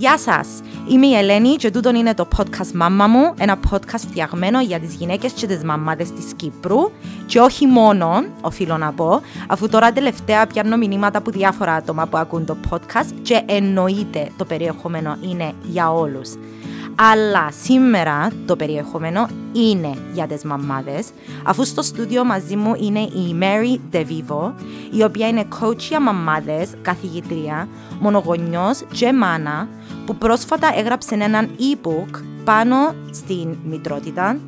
Γεια σας, είμαι η Ελένη και τούτον είναι το podcast «Μάμα μου», ένα podcast φτιαγμένο για τις γυναίκες και τις μαμάδες της Κύπρου και όχι μόνο, οφείλω να πω, αφού τώρα τελευταία πιάνω μηνύματα από διάφορα άτομα που ακούν το podcast και εννοείται το περιεχόμενο είναι για όλους. Αλλά σήμερα το περιεχόμενο είναι για τις μαμάδες, αφού στο στούντιο μαζί μου είναι η Mary DeVivo, η οποία είναι coach για μαμάδες, καθηγητρία, μονογονιός και μάνα, που πρόσφατα έγραψε έναν e-book πάνω στην μητρότητα,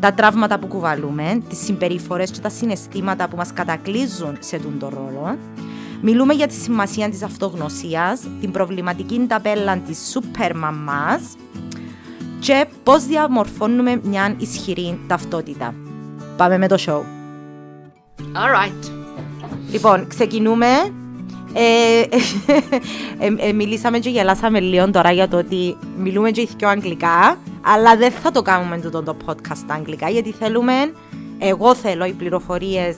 τα τραύματα που κουβαλούμε, τις συμπεριφορές και τα συναισθήματα που μας κατακλείζουν σε τον το ρόλο. Μιλούμε για τη σημασία της αυτογνωσίας, την προβληματική ταπέλα της σούπερ μαμάς και πώς διαμορφώνουμε μια ισχυρή ταυτότητα. Πάμε με το show. Alright. Λοιπόν, ξεκινούμε. Ε, ε, ε, μιλήσαμε και γελάσαμε λίγο τώρα για το ότι μιλούμε και πιο αγγλικά, αλλά δεν θα το κάνουμε τούτο το podcast στα αγγλικά, γιατί θέλουμε, εγώ θέλω οι πληροφορίες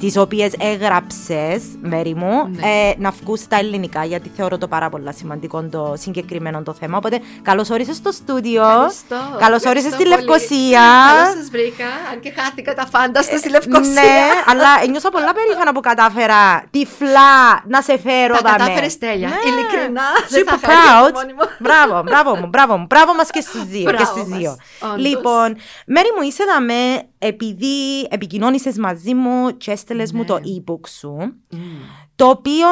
τις οποίες έγραψες, Μέρη μου, Ναι. ε, να βγουν στα ελληνικά, γιατί θεωρώ το πάρα πολύ σημαντικό το συγκεκριμένο το θέμα. Οπότε, καλώς όρισες στο στούντιο. Καλώς όρισες στη Λευκοσία. Καλώ σας βρήκα. Αν και χάθηκα τα φάνταστα στη Λευκοσία. Ναι, αλλά νιώσα πολλά περήφανα που κατάφερα τυφλά να σε φέρω Τα δαμέ. κατάφερες τέλεια. Ναι. Ειλικρινά, δεν Super θα είχα proud. μόνη μου. Μπράβο, μπράβο μου, μπράβο μου. Μπράβο μας και στις δύο. και Μπράβο στις μας, δύο. όντως. Λοιπόν, Μέρη μου είσαι δαμέ επειδή επικοινώνησες μαζί μου και έστελες μου Ναι. το e-book σου, το οποίο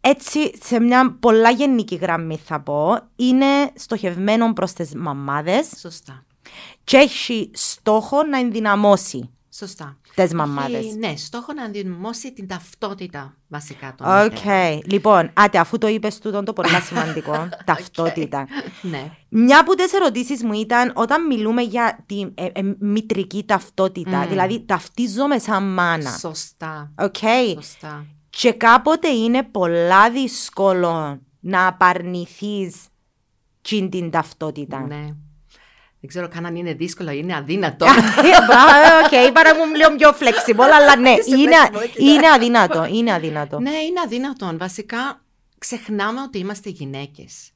έτσι σε μια πολλά γενική γραμμή θα πω, είναι στοχευμένο προς τις μαμάδες Σωστά. και έχει στόχο να ενδυναμώσει Σωστά. Τις μαμάδες. Έχει, ναι, στόχο να ενδυναμώσει την ταυτότητα βασικά των Οκ. μητέρων. Λοιπόν, άτε, αφού το είπες τούτο το πολύ σημαντικό, ταυτότητα. Ναι. Μια από τις ερωτήσεις μου ήταν όταν μιλούμε για τη ε, ε, μητρική ταυτότητα, Mm. δηλαδή ταυτίζομαι σαν μάνα. Σωστά. Οκ. Σωστά. Και κάποτε είναι πολλά δύσκολο να απαρνηθείς τζείν' την ταυτότητα. Ναι. Δεν ξέρω καν αν είναι δύσκολο ή είναι αδύνατο. Μπράβο, οκ, πάρε με λίγο πιο flexible, αλλά ναι, Είσαι είναι, flexible, κοίτα. είναι αδύνατο, είναι αδύνατο. Ναι, είναι αδύνατον. Βασικά, ξεχνάμε ότι είμαστε γυναίκες.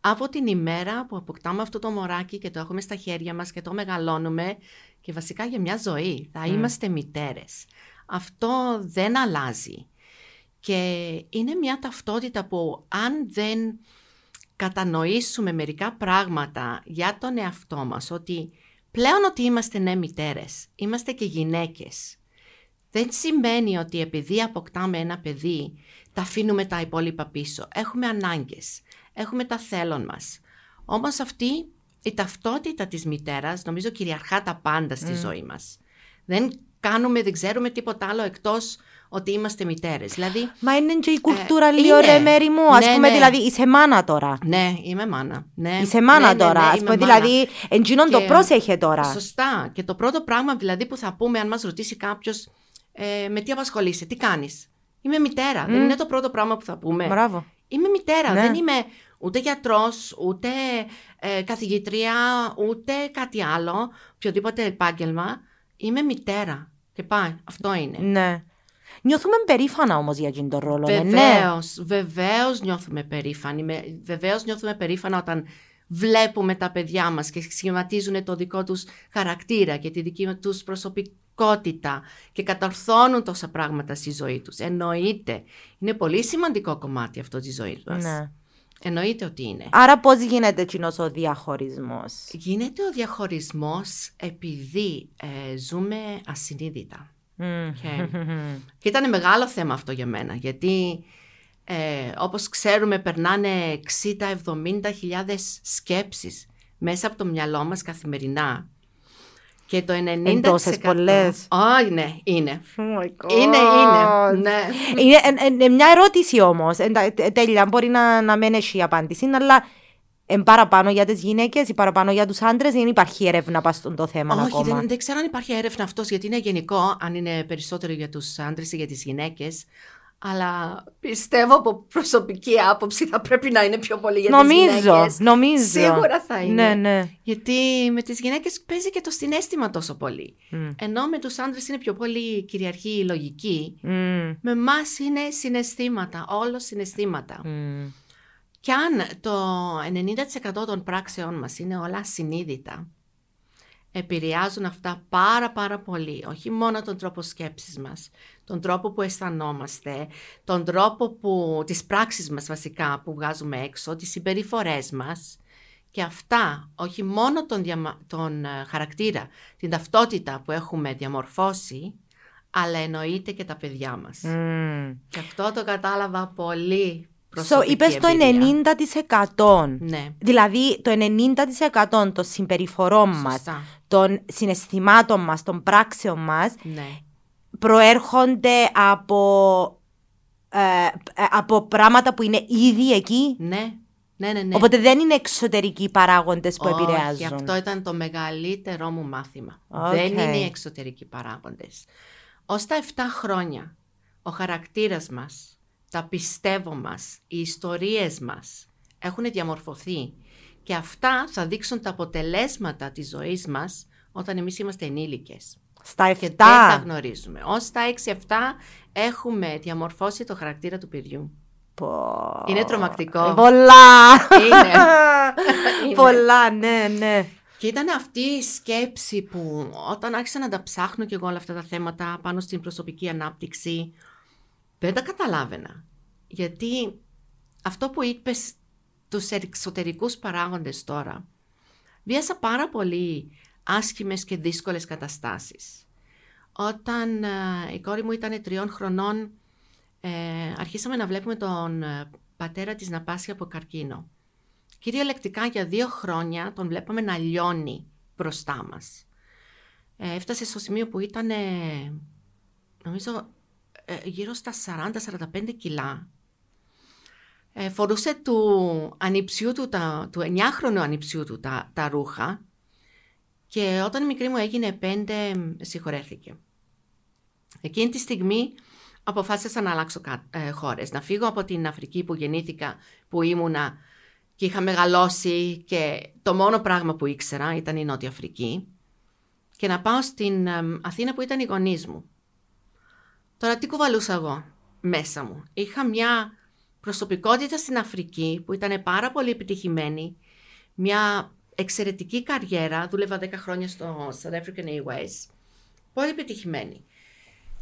Από την ημέρα που αποκτάμε αυτό το μωράκι και το έχουμε στα χέρια μας και το μεγαλώνουμε και βασικά για μια ζωή θα είμαστε μητέρες. Αυτό δεν αλλάζει. Και είναι μια ταυτότητα που αν δεν κατανοήσουμε μερικά πράγματα για τον εαυτό μας, ότι πλέον ότι είμαστε ναι μητέρες, είμαστε και γυναίκες. Δεν σημαίνει ότι επειδή αποκτάμε ένα παιδί, τα αφήνουμε τα υπόλοιπα πίσω. Έχουμε ανάγκες, έχουμε τα θέλων μας. Όμως αυτή η ταυτότητα της μητέρας νομίζω κυριαρχά τα πάντα στη ζωή μας. Δεν κάνουμε, δεν ξέρουμε τίποτα άλλο εκτός ότι είμαστε μητέρες. Δηλαδή, Μα είναι και η κουλτούρα Ε, λίγο είναι. ρε μέρη μου, ας Ναι, πούμε ναι. δηλαδή είσαι μάνα τώρα. ναι, είμαι μάνα. Ναι. Είσαι μάνα Ναι, ναι, τώρα, ναι, ας είμαι πούμε μάνα. δηλαδή εντζίνον το Και- πρόσεχε τώρα. Σωστά. Και το πρώτο πράγμα δηλαδή που θα πούμε αν μας ρωτήσει κάποιος ε, με τι απασχολείσαι, τι κάνεις; Είμαι μητέρα. Δεν είναι το πρώτο πράγμα που θα πούμε. Μπράβο. Είμαι μητέρα. Ναι. Δεν είμαι ούτε γιατρός, ούτε ε, καθηγητρία, ούτε κάτι άλλο, οποιοδήποτε επάγγελμα. Είμαι μητέρα. Και πάει. Αυτό είναι. Ναι. Νιώθουμε περήφανα όμως για αυτόν τον ρόλο. ναι, ναι. Βεβαίως, βεβαίως νιώθουμε περήφανοι. Με- Βεβαίως νιώθουμε περήφανα όταν βλέπουμε τα παιδιά μας και σχηματίζουν το δικό τους χαρακτήρα και τη δική τους προσωπικότητα και κατορθώνουν τόσα πράγματα στη ζωή τους. Εννοείται. Είναι πολύ σημαντικό κομμάτι αυτό της ζωής μας. Ναι. Εννοείται ότι είναι. Άρα πώς γίνεται εκείνος ο διαχωρισμός; Γίνεται ο διαχωρισμός επειδή ε, ζούμε ασυνείδητα. Μμμ. Και, και ήταν μεγάλο θέμα αυτό για μένα, γιατί ε, όπως ξέρουμε περνάνε 60-70 χιλιάδες σκέψεις μέσα από το μυαλό μας καθημερινά. Και το 90%... Εν τόσες πολλές. Όχι, ναι, είναι. Oh my God. Είναι, είναι. Ναι. Είναι εν- εν- εν μια ερώτηση όμως. Εν τα- τε- τέλεια, μπορεί να, να μην έχει απάντηση, αλλά εν παραπάνω για τις γυναίκες ή παραπάνω για τους άντρες δεν υπάρχει έρευνα πάνω στο το θέμα Όχι, ακόμα; δεν, δεν ξέρω αν υπάρχει έρευνα αυτός, γιατί είναι γενικό, αν είναι περισσότερο για τους άντρες ή για τις γυναίκες. Αλλά πιστεύω από προσωπική άποψη θα πρέπει να είναι πιο πολύ για τις Νομίζω, γυναίκες. νομίζω. Σίγουρα θα είναι. Ναι, ναι. Γιατί με τις γυναίκες παίζει και το συνέστημα τόσο πολύ. Μμ. Ενώ με τους άντρες είναι πιο πολύ κυριαρχή η λογική. Μμ. Με εμάς είναι συναισθήματα, όλο συναισθήματα. Μμ. Κι αν το 90% των πράξεών μας είναι όλα συνείδητα, επηρεάζουν αυτά πάρα πάρα πολύ. Όχι μόνο τον τρόπο σκέψης μας, τον τρόπο που αισθανόμαστε, τον τρόπο που, τις πράξεις μας βασικά που βγάζουμε έξω, τις συμπεριφορές μας. Και αυτά, όχι μόνο τον, τον ε, χαρακτήρα, την ταυτότητα που έχουμε διαμορφώσει, αλλά εννοείται και τα παιδιά μας. Και αυτό το κατάλαβα πολύ So, είπες το 90%. Ναι. Δηλαδή το 90% των συμπεριφορών μας, μας, των συναισθημάτων μας, των πράξεων μας ναι. προέρχονται από, ε, ε, από πράγματα που είναι ήδη εκεί; Ναι. Ναι, ναι, ναι. Οπότε δεν είναι εξωτερικοί παράγοντες που Όχι, επηρεάζουν. Και αυτό ήταν το μεγαλύτερό μου μάθημα. Δεν είναι οι εξωτερικοί παράγοντες. Ως τα 7 χρόνια ο χαρακτήρας μας τα πιστεύω μας, οι ιστορίες μας έχουν διαμορφωθεί και αυτά θα δείξουν τα αποτελέσματα της ζωής μας όταν εμείς είμαστε ενήλικες. Στα 7. Και δεν τα γνωρίζουμε. Ως τα 6-7 έχουμε διαμορφώσει το χαρακτήρα του παιδιού. Πω... Είναι τρομακτικό. Πολλά! Είναι. Πολλά, ναι, ναι. Και ήταν αυτή η σκέψη που όταν άρχισα να τα ψάχνω και εγώ όλα αυτά τα θέματα πάνω στην προσωπική ανάπτυξη, δεν τα καταλάβαινα. Γιατί αυτό που είπες τους εξωτερικούς παράγοντες τώρα, βίασα πάρα πολύ άσχημες και δύσκολες καταστάσεις. Όταν ε, η κόρη μου ήταν τριών χρονών, ε, αρχίσαμε να βλέπουμε τον ε, πατέρα της να πάσει από καρκίνο. Κυριολεκτικά για δύο χρόνια τον βλέπαμε να λιώνει μπροστά μας. Ε, έφτασε στο σημείο που ήταν, νομίζω, ε, γύρω στα 40-45 κιλά. Ε, φορούσε του ανιψιού του, τα, του 9χρονου ανιψιού του τα, τα ρούχα και όταν η μικρή μου έγινε 5 συγχωρέθηκε. Εκείνη τη στιγμή αποφάσισα να αλλάξω ε, χώρες, να φύγω από την Αφρική που γεννήθηκα, που ήμουνα και είχα μεγαλώσει και το μόνο πράγμα που ήξερα ήταν η Νότια Αφρική και να πάω στην Αθήνα που ήταν οι γονείς μου. Τώρα τι κουβαλούσα εγώ μέσα μου; Είχα μια προσωπικότητα στην Αφρική που ήταν πάρα πολύ επιτυχημένη, μια εξαιρετική καριέρα, δούλευα 10 χρόνια στο South African Airways, πολύ επιτυχημένη.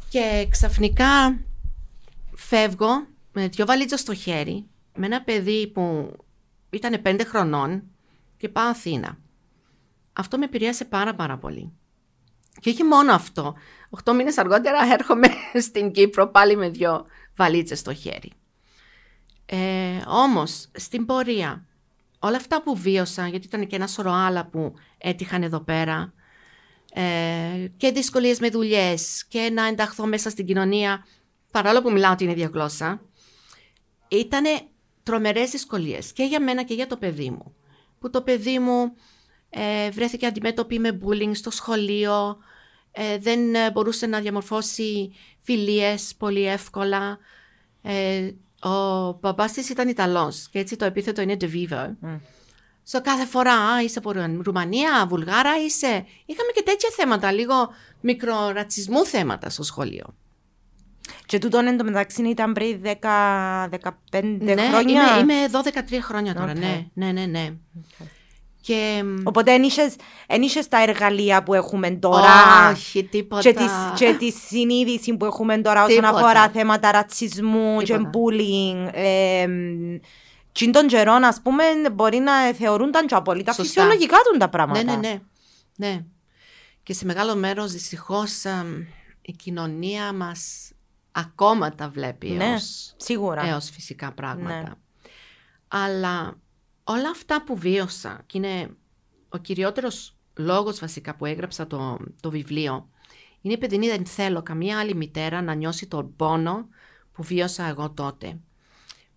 Και ξαφνικά φεύγω με δυο βαλίτσες στο χέρι, με ένα παιδί που ήταν 5 χρονών και πάω Αθήνα. Αυτό με επηρέασε πάρα πάρα πολύ. Και όχι μόνο αυτό. Οχτώ μήνες αργότερα έρχομαι στην Κύπρο πάλι με δυο βαλίτσες στο χέρι. Ε, όμως, στην πορεία, όλα αυτά που βίωσα, γιατί ήταν και ένα σωρό άλλα που έτυχαν εδώ πέρα, ε, και δυσκολίες με δουλειές και να ενταχθώ μέσα στην κοινωνία, παρόλο που μιλάω την ίδια γλώσσα, ήταν τρομερές δυσκολίες και για μένα και για το παιδί μου. Που το παιδί μου ε, βρέθηκε αντιμέτωπη με bullying στο σχολείο, ε, δεν ε, μπορούσε να διαμορφώσει φιλίες πολύ εύκολα. Ε, ο μπαμπάς της ήταν Ιταλός και έτσι το επίθετο είναι De Vivo. Mm. So, κάθε φορά, α, είσαι από Ρουμανία, Βουλγάρα, είσαι... Είχαμε και τέτοια θέματα, λίγο μικρορατσισμού θέματα στο σχολείο. Και τούτον εντωμεταξύ ήταν πριν 10-15 ναι, χρόνια. Είμαι, είμαι 12-13 χρόνια τώρα, okay. ναι, ναι, ναι. ναι. Okay. Και... Οπότε δεν είσαι τα εργαλεία που έχουμε τώρα. Όχι, τίποτα. Και, τις, και τη συνείδηση που έχουμε τώρα όσον αφορά θέματα ρατσισμού τίποτα. και bullying. Ε, και των καιρών, ας πούμε, μπορεί να θεωρούνταν και απολύτω φυσιολογικά τους τα πράγματα. Ναι, ναι, ναι, ναι. Και σε μεγάλο μέρος δυστυχώς η κοινωνία μας ακόμα τα βλέπει ναι, σίγουρα. έως φυσικά πράγματα. Ναι. Αλλά όλα αυτά που βίωσα και είναι ο κυριότερος λόγος βασικά που έγραψα το, το βιβλίο είναι επειδή δεν θέλω καμία άλλη μητέρα να νιώσει τον πόνο που βίωσα εγώ τότε.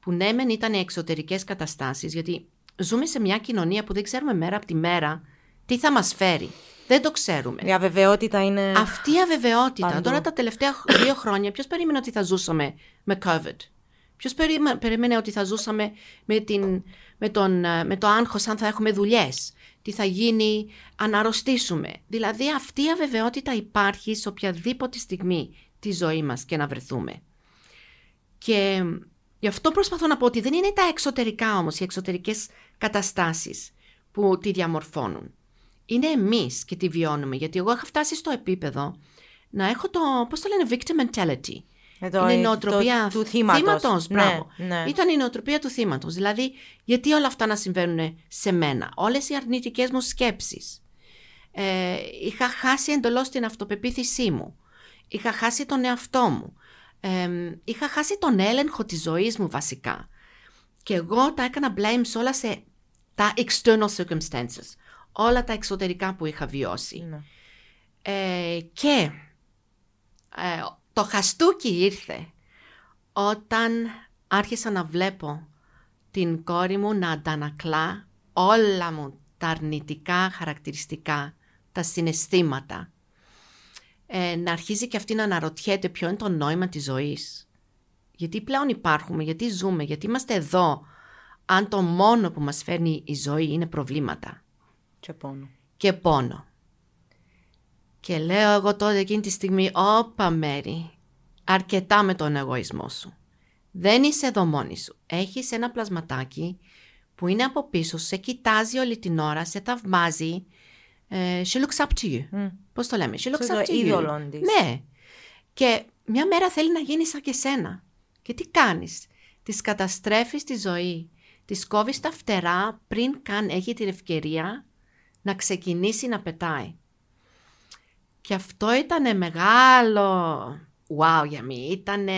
Που ναι μεν ήταν εξωτερικές καταστάσεις γιατί ζούμε σε μια κοινωνία που δεν ξέρουμε μέρα από τη μέρα τι θα μας φέρει. Δεν το ξέρουμε. Η αβεβαιότητα είναι. Αυτή η αβεβαιότητα. Τώρα τα τελευταία δύο χρόνια, ποιος περίμενε ότι θα ζούσαμε με COVID; Ποιος περίμενε ότι θα ζούσαμε με, την, με, τον, με το άγχος αν θα έχουμε δουλειές. Τι θα γίνει αν αρρωστήσουμε. Δηλαδή αυτή η αβεβαιότητα υπάρχει σε οποιαδήποτε στιγμή τη ζωή μας και να βρεθούμε. Και Γι' αυτό προσπαθώ να πω ότι δεν είναι τα εξωτερικά όμως, οι εξωτερικές καταστάσεις που τη διαμορφώνουν. Είναι εμείς και τη βιώνουμε, γιατί εγώ είχα φτάσει στο επίπεδο να έχω το, πώς το λένε, victim mentality. Εδώ, είναι η νοοτροπία το, του θύματος. μπράβο. Ναι, ναι. Ήταν η νοοτροπία του θύματος. Δηλαδή, γιατί όλα αυτά να συμβαίνουν σε μένα; Όλες οι αρνητικές μου σκέψεις. Ε, είχα χάσει εντελώς την αυτοπεποίθησή μου. Είχα χάσει τον εαυτό μου. Ε, είχα χάσει τον έλεγχο της ζωής μου βασικά. Και εγώ τα έκανα blame σε όλα σε τα external circumstances. Όλα τα εξωτερικά που είχα βιώσει. Ναι. Ε, και ε, το χαστούκι ήρθε όταν άρχισα να βλέπω την κόρη μου να αντανακλά όλα μου τα αρνητικά χαρακτηριστικά, τα συναισθήματα. Ε, να αρχίζει και αυτή να αναρωτιέται ποιο είναι το νόημα της ζωής. Γιατί πλέον υπάρχουμε, γιατί ζούμε, γιατί είμαστε εδώ, αν το μόνο που μας φέρνει η ζωή είναι προβλήματα Και πόνο. και πόνο. Και λέω εγώ τότε εκείνη τη στιγμή, όπα Μέρη, αρκετά με τον εγωισμό σου. Δεν είσαι εδώ μόνη σου. Έχεις ένα πλασματάκι που είναι από πίσω, σε κοιτάζει όλη την ώρα, σε θαυμάζει. Ε, she looks up to you. Μμ. Πώς το λέμε, she looks Στο up to you. είδωλον της. Ναι. Και μια μέρα θέλει να γίνει σαν και σένα. Και τι κάνεις; Της καταστρέφεις τη ζωή. Της κόβεις τα φτερά πριν καν έχει την ευκαιρία να ξεκινήσει να πετάει. Και αυτό ήταν μεγάλο wow για μí. Ήταν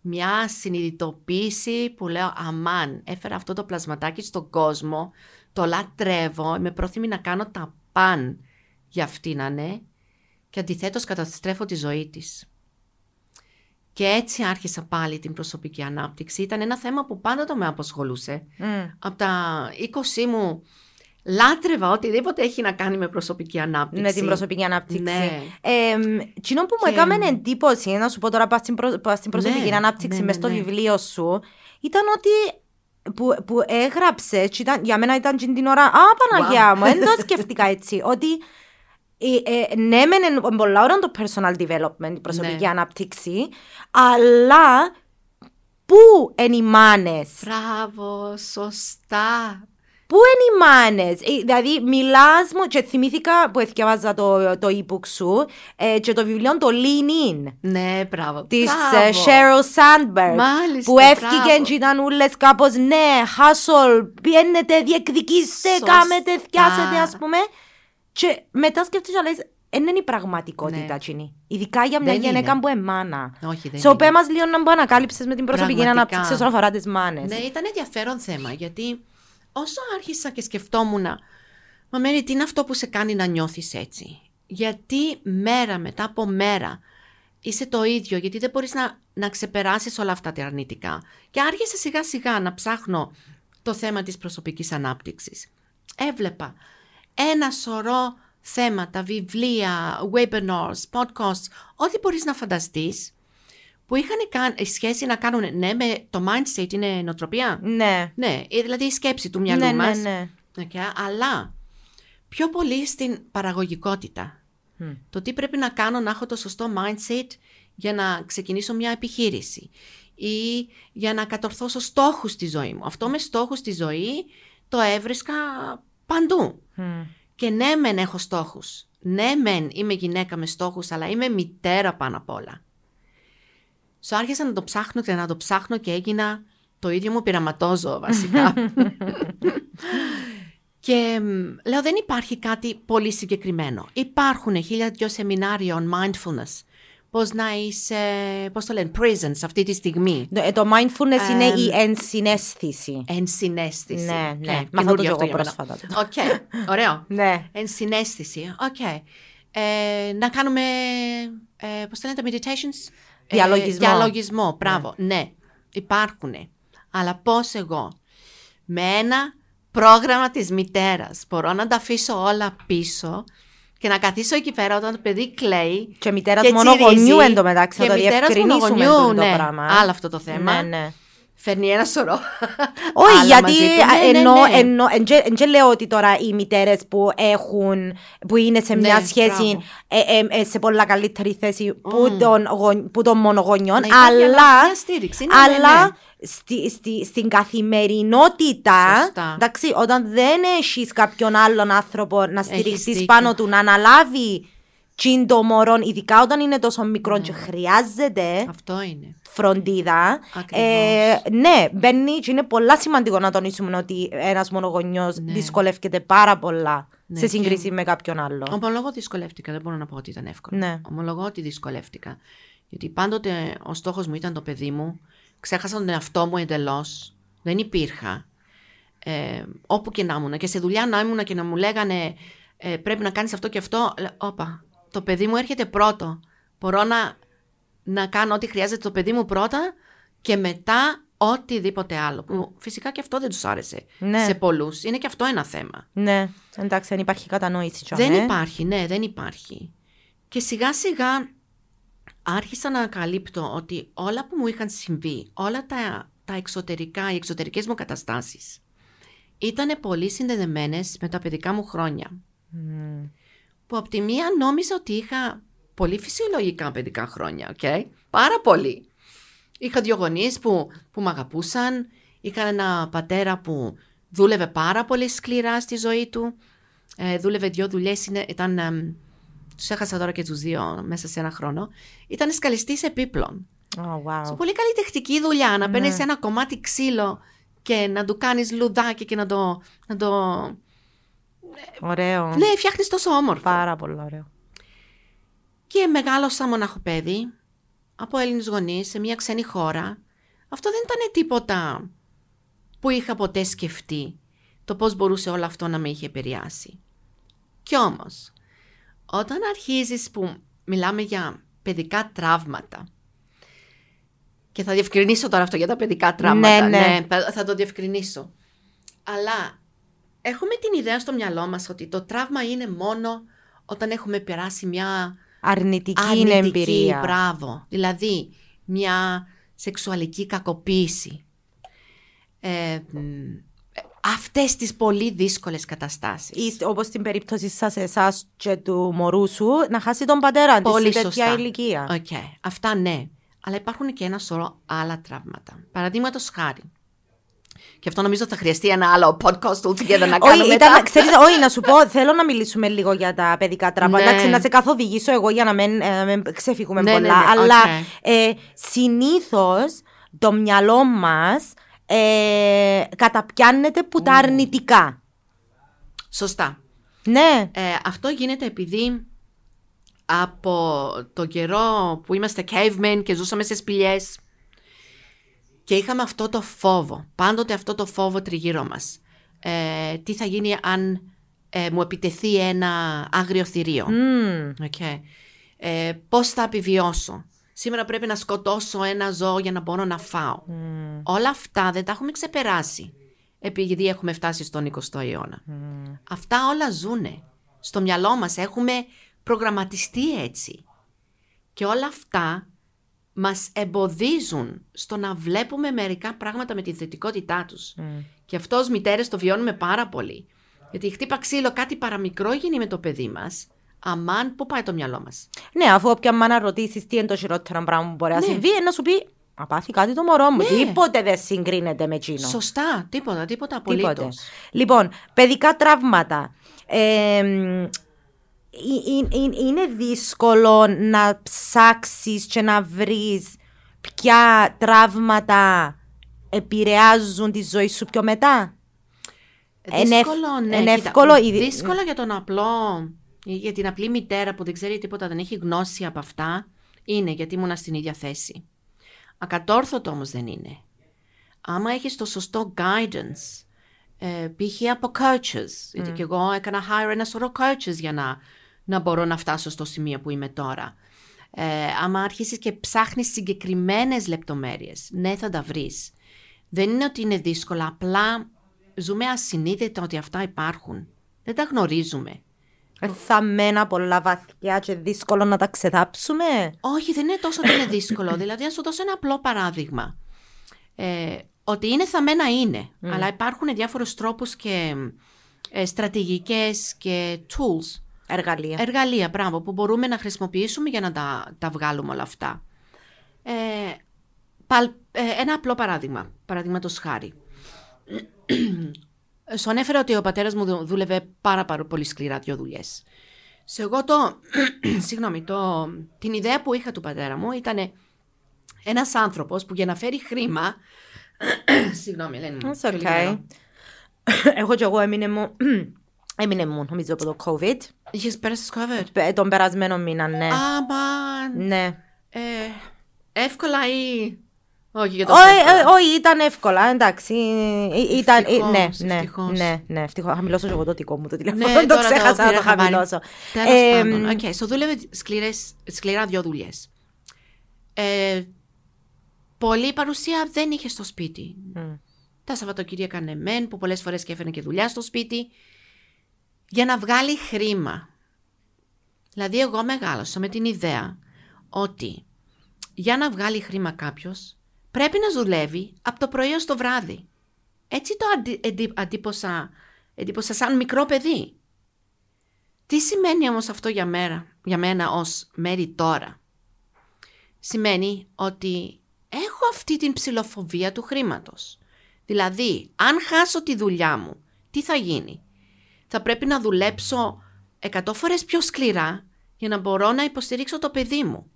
μια συνειδητοποίηση που λέω αμάν, έφερα αυτό το πλασματάκι στον κόσμο, το λατρεύω, είμαι πρόθυμη να κάνω τα παν για αυτή να είναι και αντιθέτως καταστρέφω τη ζωή της. Και έτσι άρχισα πάλι την προσωπική ανάπτυξη. Ήταν ένα θέμα που πάντα το με απασχολούσε. Μμ. Από τα 20 μου λάτρευα οτιδήποτε έχει να κάνει με προσωπική ανάπτυξη. Με την προσωπική ανάπτυξη. Ναι. Ε, κοινό που μου Και- έκαμε εντύπωση, να σου πω τώρα πας στην, προ- πας στην προσωπική Ναι, ανάπτυξη ναι, μες στο ναι, ναι. βιβλίο σου, ήταν ότι που, που έγραψε, και ήταν, για μένα ήταν και την ώρα, α Παναγιά μου, δεν το σκέφτηκα έτσι, ότι ε, ε, ναι μεν είναι πολλά ώρα το personal development, η προσωπική Ναι. ανάπτυξη, αλλά πού είναι οι μάνες, Μπράβο, σωστά. Πού είναι οι μάνες, Ε, δηλαδή μιλάς μου και θυμήθηκα που έθιαβάζα το, το e-book σου ε, και το βιβλίο το Lean In Ναι, μπράβο. της Μπράβο. ε, Sheryl Sandberg Μάλιστα, που έφυγε μπράβο. και ήταν ούλες κάπως ναι, hustle, πιένετε, διεκδικήστε, Σωστά. κάμετε, θιάσετε ας πούμε και μετά σκέφτεσαι αλλά δεν είναι η πραγματικότητα Ναι. τσινή. Ειδικά για μια Δεν γυναίκα είναι. που είναι μάνα. Όχι, δεν Σε είναι. πέ μας λίγο να μου ανακάλυψες με την προσωπική Πραγματικά. ανάπτυξη όσον αφορά τις μάνες. Ναι, ήταν ενδιαφέρον θέμα γιατί όσο άρχισα και σκεφτόμουν Μα Μέρη, τι είναι αυτό που σε κάνει να νιώθεις έτσι; Γιατί μέρα μετά από μέρα είσαι το ίδιο, γιατί δεν μπορείς να, να ξεπεράσεις όλα αυτά τα αρνητικά. Και άρχισα σιγά σιγά να ψάχνω το θέμα της προσωπικής ανάπτυξης. Έβλεπα ένα σωρό θέματα, βιβλία, webinars, podcasts, ό,τι μπορείς να φανταστείς, που είχαν κα- σχέση να κάνουν, ναι, με το mindset είναι νοοτροπία; Ναι. Ναι, ε, δηλαδή η σκέψη του μυαλού Ναι, ναι, μας. ναι. Okay, αλλά πιο πολύ στην παραγωγικότητα. Μμ. Το τι πρέπει να κάνω να έχω το σωστό mindset για να ξεκινήσω μια επιχείρηση ή για να κατορθώσω στόχους στη ζωή μου. Αυτό με στόχους στη ζωή το έβρισκα παντού. Μμ. Και ναι μεν έχω στόχους. Ναι μεν είμαι γυναίκα με στόχους, αλλά είμαι μητέρα πάνω απ' όλα. Σου άρχισα να το ψάχνω και να το ψάχνω και έγινα το ίδιο μου πειραματόζωο βασικά. και μ, λέω δεν υπάρχει κάτι πολύ συγκεκριμένο. Υπάρχουν χίλια δυο σεμινάρια on mindfulness. Πώς να είσαι, πώς το λένε, presence αυτή τη στιγμή. Ε, Το mindfulness είναι Εμ, η ενσυναίσθηση. Ενσυναίσθηση. Ναι, ναι. Οκ, Μάθα το καινούριο και αυτό εγώ για μένα. πρόσφατα. Οκ, ωραίο. Ναι. Ενσυναίσθηση. Οκ. Ε, να κάνουμε, ε, πώς το λένε τα meditations; Ε, Διαλογισμό. διαλογισμό, μπράβο. Ναι, υπάρχουν. Αλλά πώς εγώ, με ένα πρόγραμμα της μητέρας, μπορώ να τα αφήσω όλα πίσω και να καθίσω εκεί πέρα όταν το παιδί κλαίει Και μητέρα και μόνο τσιρίζει. γονιού εντωμεταξύ, να Και το μητέρας διευκρινίσουμε μονογονιού, το ναι. πράγμα. Άλλο αυτό το θέμα. Ναι, ναι. Φέρνει ένα σωρό. Όχι, άλλα γιατί μαζί του. Ναι, ναι, ενώ, ναι. ενώ εν και λέω ότι τώρα οι μητέρες που έχουν, που είναι σε μια Ναι, σχέση μπράβο. ε, ε, ε, σε πολλά καλύτερη θέση που, των, γον- που των μονογονιών, Να υπάρχει αλλά, μια στήριξη. Ναι, ναι, αλλά ναι. Στη, στη, στην καθημερινότητα, Σωστά. εντάξει, όταν δεν έχεις κάποιον άλλον άνθρωπο να στηριχθεί δίκιο. πάνω του, να αναλάβει τσιν το μωρό, ειδικά όταν είναι τόσο μικρό και χρειάζεται Αυτό είναι. Φροντίδα. Ακριβώς. Ε, ναι, μπαίνει και είναι πολλά σημαντικό να τονίσουμε ότι ένας μονογονιός Ναι. δυσκολεύεται πάρα πολλά Ναι, σε και- σύγκριση με κάποιον άλλο. Ομολογώ δυσκολεύτηκα, δεν μπορώ να πω ότι ήταν εύκολο. Ναι. Ομολογώ ότι δυσκολεύτηκα. Γιατί πάντοτε ο στόχος μου ήταν το παιδί μου. Ξέχασα τον εαυτό μου εντελώς. Δεν υπήρχα. Ε, όπου και να ήμουν και σε δουλειά να ήμουν και να μου λέγανε ε, πρέπει να κάνεις αυτό και αυτό. Λέ- Όπα, το παιδί μου έρχεται πρώτο. Μπορώ να, να κάνω ό,τι χρειάζεται το παιδί μου πρώτα και μετά οτιδήποτε άλλο. Που φυσικά και αυτό δεν τους άρεσε Ναι. σε πολλούς. Είναι και αυτό ένα θέμα. Ναι, εντάξει, δεν υπάρχει κατανόηση. τζιαμαί. Δεν υπάρχει, ναι, δεν υπάρχει. Και σιγά σιγά άρχισα να ανακαλύπτω ότι όλα που μου είχαν συμβεί, όλα τα, τα εξωτερικά, οι εξωτερικές μου καταστάσεις, ήταν πολύ συνδεδεμένες με τα παιδικά μου χρόνια. Μμμ. Που από τη μία νόμιζα ότι είχα πολύ φυσιολογικά παιδικά χρόνια, οκ; Πάρα πολύ. Είχα δύο γονείς που, που με αγαπούσαν, είχα ένα πατέρα που δούλευε πάρα πολύ σκληρά στη ζωή του, ε, δούλευε δύο δουλειές, είναι, ήταν, εμ, τους έχασα τώρα και τους δύο μέσα σε ένα χρόνο, ήταν σκαλιστής επίπλων. Oh, wow. Σε πολύ καλή τεχνική δουλειά, να Ναι. παίρνεις ένα κομμάτι ξύλο και να του κάνεις λουδάκι και να το... Να το... Ωραίο. Ναι, φτιάχνεις τόσο όμορφο. Πάρα πολύ ωραίο. Και μεγάλωσα μοναχοπέδι από Έλληνες γονείς σε μια ξένη χώρα. Αυτό δεν ήταν τίποτα που είχα ποτέ σκεφτεί το πώς μπορούσε όλο αυτό να με είχε επηρεάσει. Κι όμως, όταν αρχίζεις που μιλάμε για παιδικά τραύματα και θα διευκρινίσω τώρα αυτό για τα παιδικά τραύματα, Ναι, ναι. θα- θα το διευκρινίσω. Αλλά έχουμε την ιδέα στο μυαλό μας ότι το τραύμα είναι μόνο όταν έχουμε περάσει μια Αρνητική, είναι αρνητική, εμπειρία. μπράβο. Δηλαδή, μια σεξουαλική κακοποίηση. Ε, μ, αυτές τις πολύ δύσκολες καταστάσεις. Ή, όπως στην περίπτωση σας εσάς και του μωρού σου, να χάσει τον πατέρα της Πολύ σε τέτοια σωστά. ηλικία. Οκ, Αυτά ναι. Αλλά υπάρχουν και ένα σωρό άλλα τραύματα. Παραδείγματος χάρη. Και αυτό νομίζω θα χρειαστεί ένα άλλο podcast altogether να Όχι, κάνουμε ήταν, μετά. ξέρεις, όχι, να σου πω, θέλω να μιλήσουμε λίγο για τα παιδικά τραύματα. Ναι. Εντάξει, να σε καθοδηγήσω εγώ για να μην, ε, να μην ξεφύγουμε Ναι, ναι, πολλά. ναι, αλλά οκ. ε, συνήθως το μυαλό μας ε, καταπιάνεται με τα αρνητικά. Σωστά. Ναι. Ε, αυτό γίνεται επειδή από τον καιρό που είμαστε cavemen και ζούσαμε σε σπηλιές και είχαμε αυτό το φόβο, πάντοτε αυτό το φόβο τριγύρω μας. Ε, τι θα γίνει αν ε, μου επιτεθεί ένα άγριο θηρίο. Μμμ. Okay. Ε, πώς θα επιβιώσω; Σήμερα πρέπει να σκοτώσω ένα ζώο για να μπορώ να φάω. Μμμ. Όλα αυτά δεν τα έχουμε ξεπεράσει επειδή έχουμε φτάσει στον 20ο αιώνα. Μμμ. Αυτά όλα ζουνε. Στο μυαλό μας έχουμε προγραμματιστεί έτσι. Και όλα αυτά μας εμποδίζουν στο να βλέπουμε μερικά πράγματα με τη θετικότητά τους. Μμ. Και αυτό ως μητέρες το βιώνουμε πάρα πολύ. Γιατί χτύπα ξύλο κάτι παραμικρό γίνει με το παιδί μας. Αμάν, πού πάει το μυαλό μας; Ναι, αφού όποια μάνα ρωτήσεις τι είναι το χειρότερο πράγμα που μπορεί να Ναι. συμβεί, να σου πει Απάθη κάτι το μωρό μου. Ναι. Τίποτε δεν συγκρίνεται με εκείνο. Σωστά, τίποτα, τίποτα Τίποτε. απολύτως. Λοιπόν, παιδικά τραύματα. Ε, μ, ε, ε, ε, είναι δύσκολο να ψάξεις και να βρεις ποια τραύματα επηρεάζουν τη ζωή σου πιο μετά; Είναι ευ- Δύσκολο, ναι. είναι κοίτα, εύκολο ήδη- Δύσκολο για τον απλό, για την απλή μητέρα που δεν ξέρει τίποτα, δεν έχει γνώση από αυτά, είναι γιατί ήμουνα στην ίδια θέση. Ακατόρθωτο όμως δεν είναι. Άμα έχεις το σωστό guidance, ε, π.χ. από coaches, γιατί και εγώ έκανα hire ένα σωρό coaches για να, να μπορώ να φτάσω στο σημείο που είμαι τώρα. Ε, άμα αρχίσεις και ψάχνεις συγκεκριμένες λεπτομέρειες, ναι θα τα βρεις. Δεν είναι ότι είναι δύσκολα, απλά ζούμε ασυνείδητα ότι αυτά υπάρχουν. Δεν τα γνωρίζουμε. Ε, Θα μένα πολλά βαθιά και δύσκολο να τα ξεδάψουμε. Όχι, δεν είναι τόσο ότι είναι δύσκολο. δηλαδή, να σου δώσω ένα απλό παράδειγμα. Ε, ότι είναι θαμμένα είναι, αλλά υπάρχουν διάφορους τρόπους και ε, στρατηγικές και tools, Εργαλεία. εργαλεία, μπράβο, που μπορούμε να χρησιμοποιήσουμε για να τα, τα βγάλουμε όλα αυτά. Ε, παλ- ε, ένα απλό παράδειγμα, παραδείγματος χάρη. Σου ανέφερα ότι ο πατέρας μου δου- δούλευε πάρα, πάρα πολύ σκληρά δύο δουλειές. Σε εγώ το, συγγνώμη, το, την ιδέα που είχα του πατέρα μου ήταν ένας άνθρωπος που για να φέρει χρήμα, συγγνώμη, Ελένη μου, It's πιο λίγο okay. νερό. Εγώ και εγώ έμεινε μου, έμεινε μου νομίζω από το COVID. Είχες περάσει COVID; Ε, Τον περασμένο μήνα, ναι. Αμάν. Ναι. Ε, εύκολα ή... Όχι για το Όχι, εύκολα. ε, όχι, ήταν εύκολα, εντάξει. Ε, Ήταν, ε, ναι, Ευτυχώς, ναι, ευτυχώς. ναι, ναι, ευτυχώς. Χαμηλώσω και εγώ το δικό μου το τηλέφωνο, Ναι, το τώρα ξέχασα να πήρα το χαμπάρι. χαμηλώσω. Τέλος Ε, πάντων. Οκ, so δούλευε σκληρές, σκληρά δύο δουλειές. Ε, πολλή παρουσία δεν είχε στο σπίτι. μ, Τα Σαββατοκύριακα ναι μεν, που πολλές φορές και έφερε και δουλειά στο σπίτι, για να βγάλει χρήμα. Δηλαδή εγώ μεγάλωσα με την ιδέα ότι για να βγάλει χρήμα κάποιος πρέπει να δουλεύει από το πρωί ως το βράδυ. Έτσι το αντι, εντι- αντίποσα, εντύπωσα σαν μικρό παιδί. Τι σημαίνει όμως αυτό για, μέρα, για μένα ως μέρη τώρα; Σημαίνει ότι έχω αυτή την ψηλοφοβία του χρήματος. Δηλαδή, αν χάσω τη δουλειά μου, τι θα γίνει; Θα πρέπει να δουλέψω εκατό φορές πιο σκληρά για να μπορώ να υποστηρίξω το παιδί μου.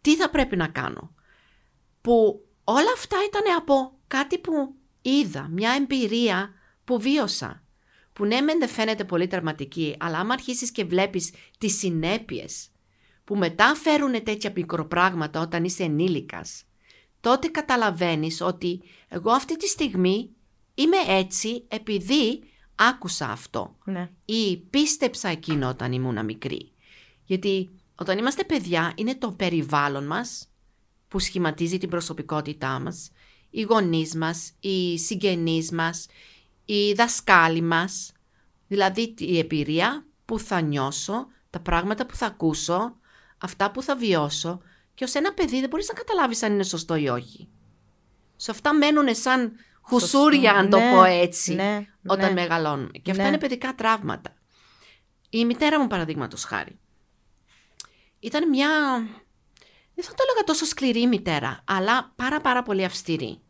Τι θα πρέπει να κάνω; Που όλα αυτά ήταν από κάτι που είδα, μια εμπειρία που βίωσα. Που ναι μεν δεν φαίνεται πολύ τερματική, αλλά άμα αρχίσεις και βλέπεις τις συνέπειες που μετά φέρουν τέτοια μικροπράγματα όταν είσαι ενήλικας, τότε καταλαβαίνεις ότι εγώ αυτή τη στιγμή είμαι έτσι επειδή άκουσα αυτό Ναι. ή πίστεψα εκείνο όταν ήμουν μικρή. Γιατί όταν είμαστε παιδιά είναι το περιβάλλον μας που σχηματίζει την προσωπικότητά μας, οι γονείς μας, οι συγγενείς μας, οι δασκάλοι μας, δηλαδή η εμπειρία που θα νιώσω, τα πράγματα που θα ακούσω, αυτά που θα βιώσω και ως ένα παιδί δεν μπορείς να καταλάβεις αν είναι σωστό ή όχι. Σε αυτά μένουν σαν χουσούρια, αν το Ναι, πω έτσι, ναι, όταν ναι. μεγαλώνουμε. Και αυτά Ναι. είναι παιδικά τραύματα. Η μητέρα μου, παραδείγματος χάρη, ήταν μια. Δεν θα το έλεγα τόσο σκληρή μητέρα, αλλά πάρα πάρα πολύ αυστηρή.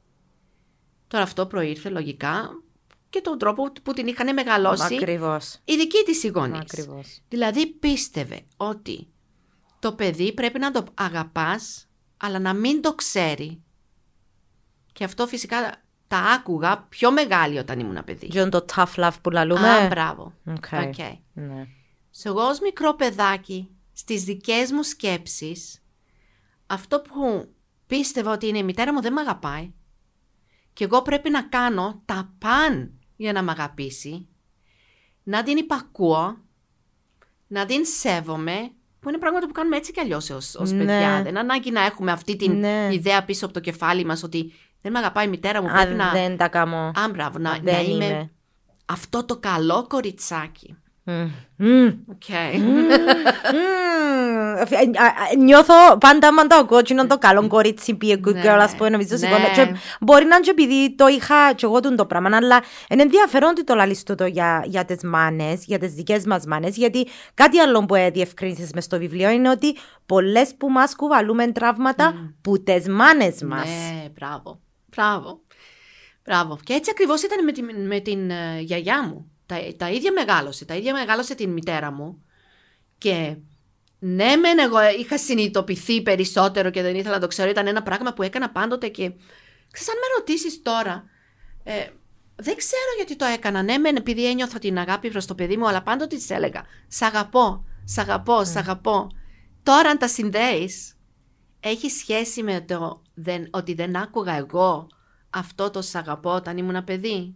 Τώρα αυτό προήρθε λογικά και τον τρόπο που την είχαν μεγαλώσει Ακριβώς. οι δικοί της οι γονείς. Ακριβώς. Δηλαδή πίστευε ότι το παιδί πρέπει να το αγαπάς, αλλά να μην το ξέρει. Και αυτό φυσικά τα άκουγα πιο μεγάλη όταν ήμουν παιδί. Και είναι το tough love που λαλούμε; Α, μπράβο. Οκ. Οκ. Ναι. Σε εγώ ως μικρό παιδάκι, στις δικές μου σκέψεις, αυτό που πίστευα ότι είναι η μητέρα μου δεν με αγαπάει και εγώ πρέπει να κάνω το παν για να με αγαπήσει, να την υπακούω, να την σέβομαι, που είναι πράγματα που κάνουμε έτσι κι αλλιώς ως, ως Ναι. παιδιά. Δεν ανάγκη να έχουμε αυτή την Ναι. ιδέα πίσω από το κεφάλι μας ότι δεν με αγαπάει η μητέρα μου, πρέπει Αν να... δεν τα κάνω. Α, μπράβο, να, να δεν είμαι είμαι. αυτό το καλό κοριτσάκι. Μμ. Μμ. Οκ. Μμμ. Ε, α, α, Νιώθω πάντα άμα το ακούω είναι το καλό κορίτσι be a good Ναι, girl ας πούμε νομίζω ναι. σηκώνω και μπορεί να είναι και επειδή το είχα και εγώ τούτο το πράγμα αλλά είναι ενδιαφέρον ότι το λαλείς τούτο για, για τις μάνες, για τις δικές μας μάνες γιατί κάτι άλλο που ε, διευκρίνησες μες στο βιβλίο είναι ότι πολλές που μας κουβαλούμε τραύματα που τις μάνες μας. Ναι, μπράβο. Μπράβο. Μπράβο. Και έτσι ακριβώς ήταν με την, με την ε, γιαγιά μου. Τα, τα ίδια μεγάλωσε. Τα ίδια μεγάλωσε την μητέρα μου. Και ναι, μεν εγώ είχα συνειδητοποιηθεί περισσότερο και δεν ήθελα να το ξέρω. Ήταν ένα πράγμα που έκανα πάντοτε και ξέρεις, αν με ρωτήσεις τώρα, ε, δεν ξέρω γιατί το έκανα. Ναι, μεν επειδή ένιωθα την αγάπη προς το παιδί μου, αλλά πάντοτε της έλεγα, σ' αγαπώ, σ' αγαπώ, σ' αγαπώ. Τώρα αν τα συνδέεις, έχει σχέση με το δεν, ότι δεν άκουγα εγώ αυτό το σ' αγαπώ όταν ήμουν παιδί;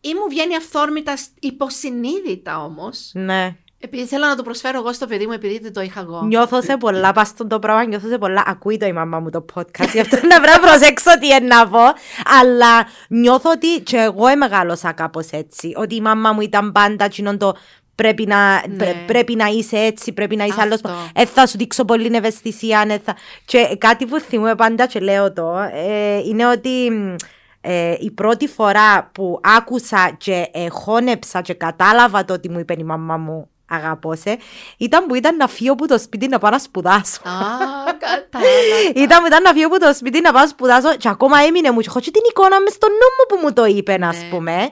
Ή μου βγαίνει αυθόρμητα, σ- υποσυνείδητα όμως, Ναι. επειδή θέλω να το προσφέρω εγώ στο παιδί μου, επειδή δεν το είχα εγώ. Νιώθω σε πολλά, πας στον το πράγμα, νιώθω σε πολλά. Ακούει το η μαμά μου το podcast, γι' αυτό να πρέπει να προσέξω τι είναι να πω. Αλλά νιώθω ότι και εγώ μεγάλωσα κάπως έτσι. Ότι η μαμά μου ήταν πάντα εκείνον το πρέπει να, Ναι. πρέ- πρέπει να είσαι έτσι, πρέπει να είσαι Αυτό. άλλος. Ε, θα σου δείξω πολύ ευαισθησία. ε, θα... Και κάτι που θυμούμαι πάντα και λέω το, ε, είναι ότι μ, ε, η πρώτη φορά που άκουσα και ε, χώνεψα και κατάλαβα το ότι μου είπε η μαμά μου αγαπώ σε, ήταν που ήταν να φύγω από το σπίτι να πάω να σπουδάσω. Α, κατάλαβα. Ήταν που ήταν να φύγω από το σπίτι να πάω να σπουδάσω και ακόμα έμεινε μου και έχω και την εικόνα μες στο νου μου που μου το είπε, να Ναι. πούμε.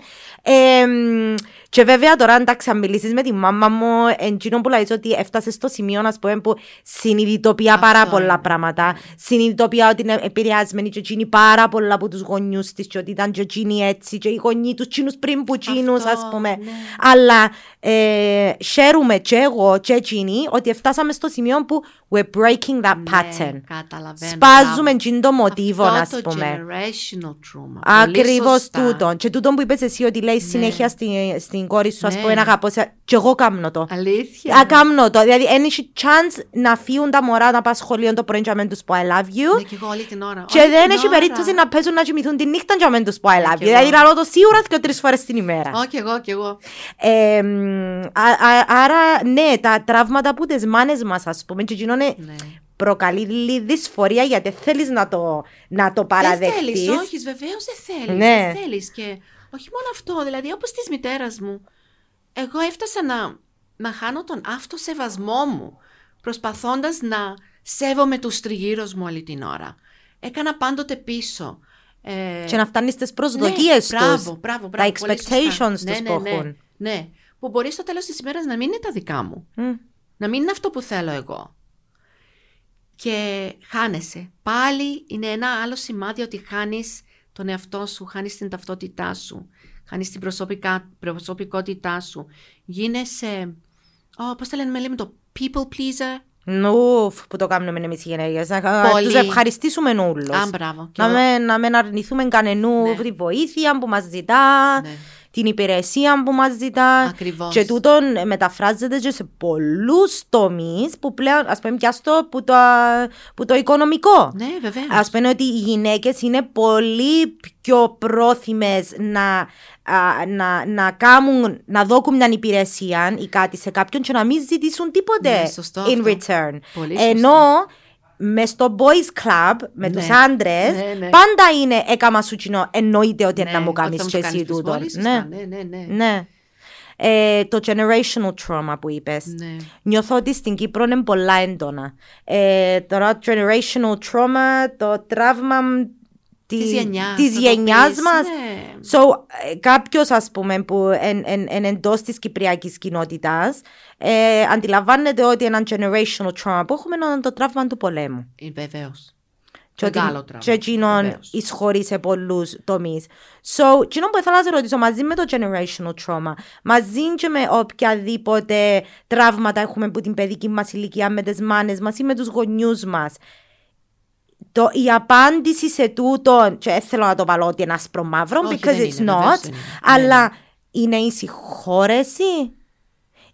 Ε, μ, και βέβαια τώρα εντάξει αν μιλήσεις με τη μάμα μου εντύνο που λέει ότι έφτασε στο σημείο να πούμε που συνειδητοποιά Αυτό πάρα πολλά είναι. πράγματα συνειδητοποιά ότι είναι επηρεασμένη και εκείνη πάρα πολλά από τους γονιούς της και ότι ήταν και εκείνοι έτσι και οι γονείς τους εκείνους πριν που εκείνους Αυτό, ας πούμε ναι. αλλά ε, χαίρομαι και εγώ και εκείνοι ότι φτάσαμε στο σημείο που we're breaking that pattern. Ναι, καταλαβαίνω. Σπάζουμε μπράβο. εκείνο το μοτίβο, Αυτό να το πούμε. generational trauma. Πολύ Ακριβώς σωστά. τούτο. Και τούτο που είπες εσύ ότι λέει συνέχεια στην, στην κόρη σου, ας Ναι. πούμε, αγαπώ σε. Και εγώ κάμνω το. Αλήθεια. Α, κάμνω το. Δηλαδή, δεν έχει chance να φύγουν τα μωρά να πάνε σχολείο το πρωί και να μην τους πω I love you. Ναι, και εγώ όλη την ώρα. Και όλη δεν την έχει ώρα. περίπτωση να παίζουν να κοιμηθούν τη νύχτα και να μην τους πω I love you. κι Δηλαδή, εγώ. λαλώ το σίγουρα και τρεις φορές την ημέρα. Ω, κι εγώ, κι εγώ. Ε, μ, α- α- άρα, ναι, τα τραύματα που τις μάνες μας, ας πούμε, και εκείνο είναι- Ναι. προκαλεί λίγη δυσφορία γιατί θέλεις να το, να το Δεν παραδεχτείς. θέλεις, όχι, βεβαίως δεν θέλεις. Ναι. Δεν θέλεις και όχι μόνο αυτό, δηλαδή όπως της μητέρας μου, εγώ έφτασα να, να χάνω τον αυτοσεβασμό μου, προσπαθώντας να σέβομαι τους τριγύρους μου όλη την ώρα. Έκανα πάντοτε πίσω. Ε, Και να φτάνεις στις προσδοκίες ναι, τους. Μπράβο, μπράβο, τα μπράβο. πολύ σωστά. expectations ναι, τους ναι, που ναι, έχουν. Ναι, που μπορεί στο τέλος της ημέρας να μην είναι τα δικά μου. Μμ. Να μην είναι αυτό που θέλω εγώ. Και χάνεσαι. Πάλι είναι ένα άλλο σημάδι ότι χάνεις τον εαυτό σου, χάνεις την ταυτότητά σου, χάνεις την προσωπικά, προσωπικότητά σου. Γίνεσαι, oh, πώς το λένε, με λέμε το people pleaser. Νουφ, που το κάνουμε εμείς οι γυναίκες. Να Πολύ. τους ευχαριστήσουμε όλους. Α, μπράβο. Και Να εγώ- με, να μην αρνηθούμε κανενού Ναι. τη βοήθεια που μας ζητά, Ναι. Την υπηρεσία που μας ζητάς. Ακριβώς. Και τούτον ε, μεταφράζεται και σε πολλούς τομείς που πλέον, ας πούμε, πιάστο που το, που το οικονομικό. Ναι, βεβαίως. Ας πούμε ότι οι γυναίκες είναι πολύ πιο πρόθυμες να, α, να, να, κάνουν, να δώκουν μια υπηρεσία ή κάτι σε κάποιον και να μην ζητήσουν τίποτε Ναι, σωστό in αυτό. return. Πολύ σωστό. Ενώ μες στο boys club, με Ναι. τους άντρες, Ναι, ναι. πάντα είναι έκαμα σου κοινό, εννοείται ότι Ναι, να μου ότι κάνεις θα μου και το εσύ κάνεις. τούτο. Πολύ σωστά. Ναι, ναι, ναι. ναι. Ε, το generational trauma που είπες. Ναι. Νιώθω ότι στην Κύπρο είναι πολλά έντονα. Ε, τώρα generational trauma, το τραύμα τη- Της γενιάς, της θα το γενιάς πεις, μας. ναι. So, ε, κάποιος ας πούμε που εν, εν, εν εντός της κυπριακής κοινότητας ε, αντιλαμβάνεται ότι ένα generational trauma που έχουμε είναι το τραύμα του πολέμου. Ε, Βεβαίως. Και ότι- Μεγάλο τραύμα. Και εκείνον Βεβαίως. εισχωρεί σε πολλούς τομείς. So, εκείνο που ήθελα να σε ρωτήσω μαζί με το generational trauma, μαζί και με οποιαδήποτε τραύματα έχουμε από την παιδική μας ηλικία, με τις μάνες μας ή με τους γονιούς μας. Το, η απάντηση σε τούτο, και δεν θέλω να το βάλω ότι είναι άσπρο μαύρο, Όχι, because δεν it's είναι, not, βεβαίως δεν είναι. αλλά είναι η συγχώρεση,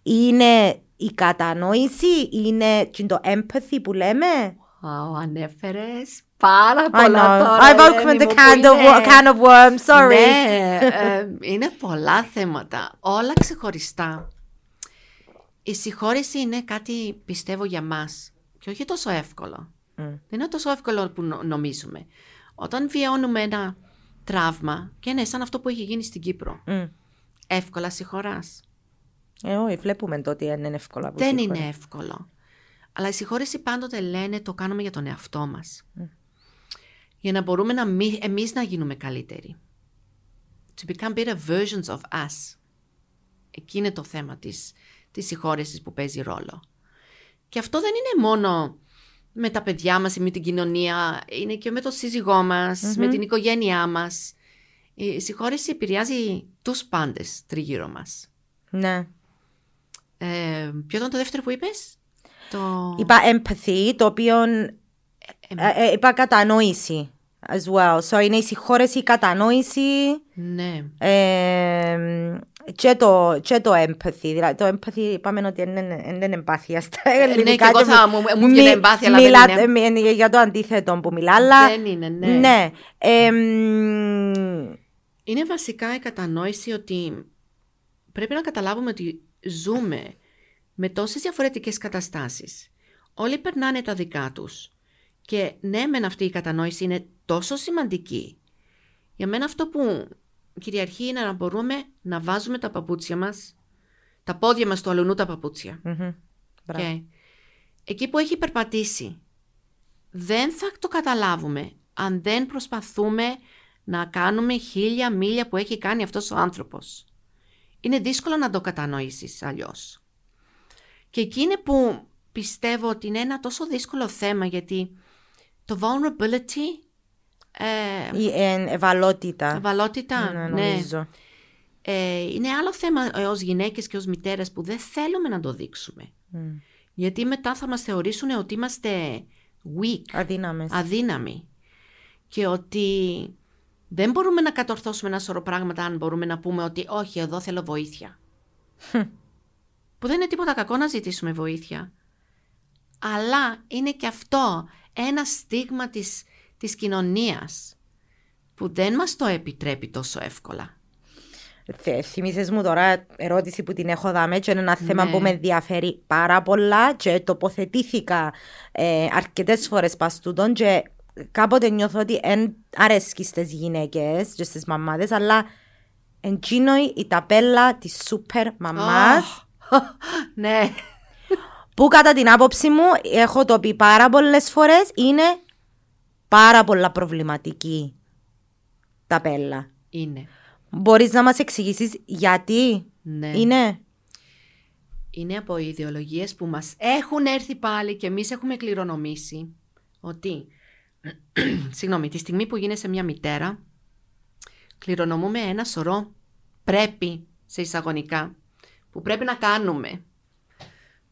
είναι η κατανόηση, είναι και το empathy που λέμε. Wow, ανέφερες πάρα I πολλά know. τώρα. I've Ελένη opened the μου, can που of, είναι- can of worms, sorry. Ναι, ε, είναι πολλά θέματα. Όλα ξεχωριστά. Η συγχώρεση είναι κάτι, πιστεύω, για μας. Και όχι τόσο εύκολο. Δεν είναι τόσο εύκολο που νο- νομίζουμε. Όταν βιώνουμε ένα τραύμα, και είναι σαν αυτό που έχει γίνει στην Κύπρο, Μμ. εύκολα συγχωράς. Ε, όχι, βλέπουμε το ότι δεν είναι εύκολα. που Δεν σίγουρα. είναι εύκολο. Αλλά η συγχώρεση πάντοτε λένε το κάνουμε για τον εαυτό μας. Για να μπορούμε να μη, εμείς να γίνουμε καλύτεροι. To become better versions of us. Εκεί είναι το θέμα της, της συγχώρεσης που παίζει ρόλο. Και αυτό δεν είναι μόνο με τα παιδιά μας ή με την κοινωνία, είναι και με το σύζυγό μας, με την οικογένειά μας. Η συγχώρεση επηρεάζει τους πάντες τριγύρω μας. Ναι. Ε, ποιο ήταν το δεύτερο που είπες; Το... Είπα empathy, το οποίο ε, ε, είπα κατανόηση as well. So είναι η συγχώρεση, η κατανόηση Ναι. ε, και, το, και το empathy. Δηλαδή το empathy είπαμε ότι δεν είναι, δεν είναι εμπάθεια στα ελληνικά. ναι, και εγώ και θα μι- μου- μου βγαίνει μι- εμπάθεια, αλλά δεν μιλάτε- είναι. μι- για το αντίθετο που μιλά, αλλά... Δεν είναι, ναι. Ναι. Ε, μ, Είναι βασικά η κατανόηση ότι πρέπει να καταλάβουμε ότι ζούμε με τόσες διαφορετικές καταστάσεις. Όλοι περνάνε τα δικά τους. Και ναι, μεν αυτή η κατανόηση είναι τόσο σημαντική. Για μένα αυτό που κυριαρχεί είναι να μπορούμε να βάζουμε τα παπούτσια μας, τα πόδια μας του αλουνού τα παπούτσια. Μμμ. Μπράβο. Και εκεί που έχει περπατήσει, δεν θα το καταλάβουμε αν δεν προσπαθούμε να κάνουμε χίλια μίλια που έχει κάνει αυτός ο άνθρωπος. Είναι δύσκολο να το κατανοήσεις αλλιώς. Και εκεί είναι που πιστεύω ότι είναι ένα τόσο δύσκολο θέμα γιατί το vulnerability, ε, Η ε, ευαλότητα. ευαλότητα, Ναι, ναι, νομίζω. ε, είναι άλλο θέμα ε, ως γυναίκες και ως μητέρες που δεν θέλουμε να το δείξουμε. Μμ. Γιατί μετά θα μας θεωρήσουν ότι είμαστε weak, Αδύναμες. αδύναμοι. Και ότι δεν μπορούμε να κατορθώσουμε ένα σωρό πράγματα αν μπορούμε να πούμε ότι όχι, εδώ θέλω βοήθεια. Που δεν είναι τίποτα κακό να ζητήσουμε βοήθεια. Αλλά είναι και αυτό ένα στίγμα της, της κοινωνίας που δεν μας το επιτρέπει τόσο εύκολα. Θε- Θυμήσες μου τώρα ερώτηση που την έχω δάμε και είναι ένα θέμα Ναι. που με ενδιαφέρει πάρα πολλά και τοποθετήθηκα ε, αρκετές φορές πας τούτον και κάποτε νιώθω ότι εν αρέσκει στις γυναίκες και στις μαμάδες αλλά εντζίνω η ταπέλα της σούπερ μαμάς ναι. που κατά την άποψη μου έχω το πει πάρα πολλές φορές είναι πάρα πολλά προβληματική ταπέλα. Είναι. Μπορείς να μας εξηγήσεις γιατί; Ναι. είναι; είναι από ιδεολογίες που μας έχουν έρθει πάλι και εμείς έχουμε κληρονομήσει ότι, συγγνώμη, τη στιγμή που γίνεσαι μια μητέρα, κληρονομούμε ένα σωρό πρέπει, σε εισαγωνικά, που πρέπει να κάνουμε.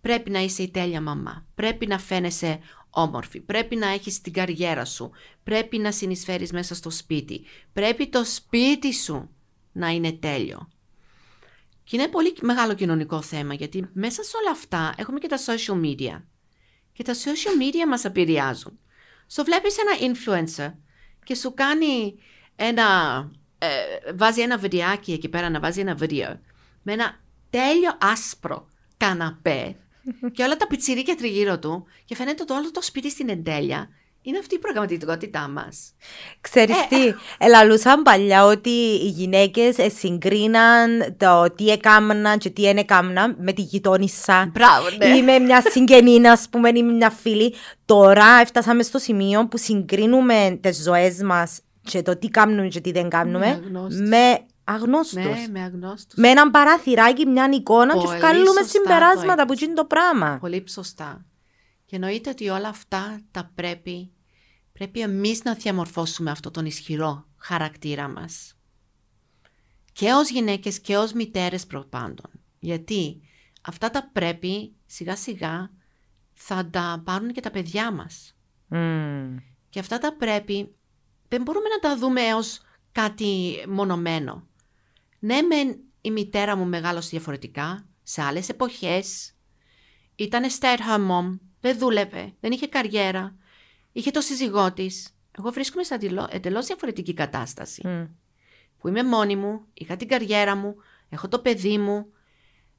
Πρέπει να είσαι η τέλεια μαμά, πρέπει να φαίνεσαι όμορφη, πρέπει να έχεις την καριέρα σου, πρέπει να συνεισφέρεις μέσα στο σπίτι, πρέπει το σπίτι σου να είναι τέλειο. Και είναι πολύ μεγάλο κοινωνικό θέμα γιατί μέσα σε όλα αυτά έχουμε και τα social media. Και τα social media μας επηρεάζουν. So βλέπεις ένα influencer και σου κάνει ένα, ε, βάζει ένα βιντεάκι εκεί πέρα να βάζει ένα βίντεο με ένα τέλειο άσπρο καναπέ και όλα τα πιτσιρίκια τριγύρω του και φαίνεται ότι όλο το σπίτι στην εντέλεια είναι αυτή η πραγματικότητά μας. Ξέρεις τι, ελαλούσαν παλιά ότι οι γυναίκες ε, συγκρίναν το τι έκαναν και τι δεν έκαναν με τη γειτόνισσα Μπράβο, ναι. ή με μια συγγενή, ας πούμε, ή με μια φίλη. Τώρα έφτασαμε στο σημείο που συγκρίνουμε τις ζωές μας και το τι κάνουμε και τι δεν κάνουμε Με αγνώστους. με αγνώστους. Ναι, με αγνώστους. Με έναν παραθυράκι, μια εικόνα και Πολύ βγάλουμε σωστά το συμπεράσματα που είπες. είναι το πράγμα. Πολύ σωστά. Και εννοείται ότι όλα αυτά τα πρέπει, πρέπει εμείς να διαμορφώσουμε αυτό τον ισχυρό χαρακτήρα μας. Και ως γυναίκες και ως μητέρες προπάντων. Γιατί αυτά τα πρέπει σιγά σιγά θα τα πάρουν και τα παιδιά μας. Μμμ. Και αυτά τα πρέπει δεν μπορούμε να τα δούμε ως κάτι μονομένο. Ναι, μεν η μητέρα μου μεγάλωσε διαφορετικά, σε άλλες εποχές. Ήταν stay at home mom, δεν δούλευε, δεν είχε καριέρα, είχε το σύζυγό της. Εγώ βρίσκομαι σε εντελώ- εντελώς διαφορετική κατάσταση. Μμ. Που είμαι μόνη μου, είχα την καριέρα μου, έχω το παιδί μου.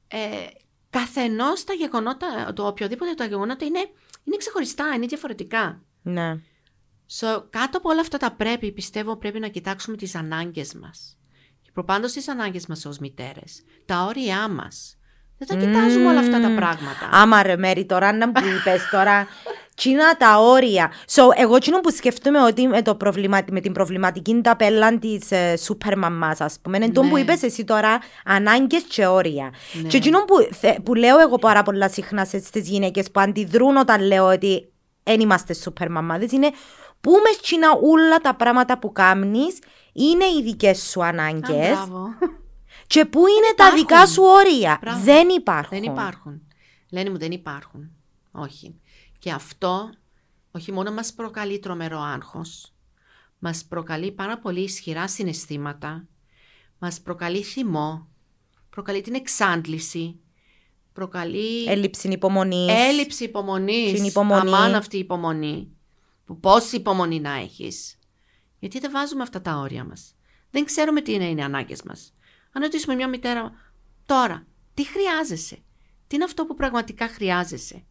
Ε, καθενός τα γεγονότα, το οποιοδήποτε τα γεγονότα είναι, είναι ξεχωριστά, είναι διαφορετικά. Ναι. So, κάτω από όλα αυτά τα πρέπει, πιστεύω, πρέπει να κοιτάξουμε τις ανάγκες μας. Και προπάντως τις ανάγκες μας ως μητέρες. Τα όρια μας. Δεν τα κοιτάζουμε όλα αυτά τα Μμμ. πράγματα. Άμα ρε Μέρη, τώρα να μου είπες τώρα, Τσίνα τα όρια. So, εγώ τσίνο που σκεφτούμε ότι με, το προβλημα... με την προβληματική ταπέλα της ε, σούπερ μαμάς, ας πούμε, είναι το Ναι. που είπες εσύ τώρα, ανάγκες και όρια. Ναι. Και τσίνο που, θε- που λέω εγώ πάρα πολλά συχνά σε- στις γυναίκες που αντιδρούν όταν λέω ότι δεν είμαστε σούπερ μαμάδες, είναι που με τσίνα όλα τα πράγματα που κάνεις είναι οι δικές σου Α, ανάγκες μπράβο. και που είναι τα υπάρχουν. δικά σου όρια. Μπράβο. Δεν υπάρχουν. Δεν υπάρχουν. Λένε μου δεν υπάρχουν. Όχι. Και αυτό όχι μόνο μας προκαλεί τρομερό άγχος, μας προκαλεί πάρα πολύ ισχυρά συναισθήματα, μας προκαλεί θυμό, προκαλεί την εξάντληση, προκαλεί Έλλειψη υπομονής. έλλειψη υπομονής. Την υπομονή. Αμάν αυτή η υπομονή. Που πόση υπομονή να έχεις. Γιατί δεν βάζουμε αυτά τα όρια μας. Δεν ξέρουμε τι είναι οι ανάγκες μας. Αν ρωτήσουμε μια μητέρα τώρα, τι χρειάζεσαι; Τι είναι αυτό που πραγματικά χρειάζεσαι;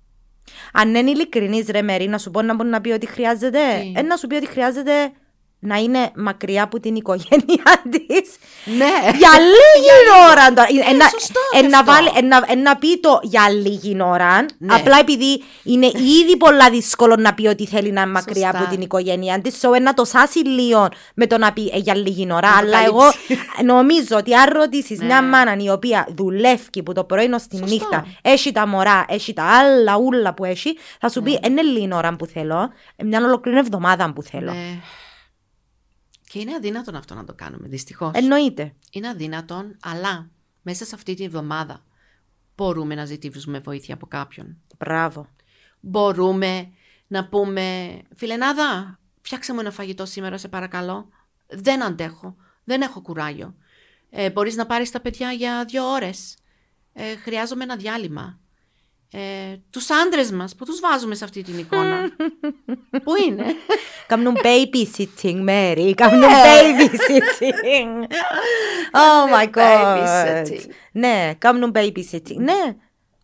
Αν είναι ειλικρινής, ρε Μέρη, να σου πω να μπορεί να πει ότι χρειάζεται. Τι; Ε, να σου πει ότι χρειάζεται να είναι μακριά από την οικογένειά της. Ναι. για λίγη ώρα. τώρα. Ε, Ε, να- σωστό ε, και να αυτό. βάλει- ε, να- ε, να πει το για λίγη ώρα. Ναι. Απλά επειδή είναι ήδη πολλά δύσκολο να πει ότι θέλει να είναι μακριά Σωστά. από την οικογένειά της. So, ε, να το σάσει λίγο με το να πει ε, για λίγη ώρα. Να το Αλλά εγώ καλύψει. νομίζω ότι αν ρωτήσεις Ναι. μια μάνα η οποία δουλεύει που το πρωί ως τη Σωστό. νύχτα, έχει τα μωρά, έχει τα άλλα ούλα που έχει, θα σου πει είναι λίγη ώρα που θέλω, ε, μια ολοκληρή εβδομάδα που θέλω. Ναι. Και είναι αδύνατον αυτό να το κάνουμε, δυστυχώς. Εννοείται. Είναι αδύνατον, αλλά μέσα σε αυτή τη εβδομάδα μπορούμε να ζητήσουμε βοήθεια από κάποιον. Μπράβο. Μπορούμε να πούμε, φιλενάδα, φτιάξε μου ένα φαγητό σήμερα, σε παρακαλώ. Δεν αντέχω, δεν έχω κουράγιο. Ε, μπορείς να πάρεις τα παιδιά για δύο ώρες. Ε, χρειάζομαι ένα διάλειμμα. Ε, τους άντρες μας, που τους βάζουμε σε αυτή την εικόνα. Πού είναι; Κάνουν babysitting, Mary. Κάνουν Ναι. babysitting. Oh my god. babysitting. Ναι, κάνουν babysitting. Ναι,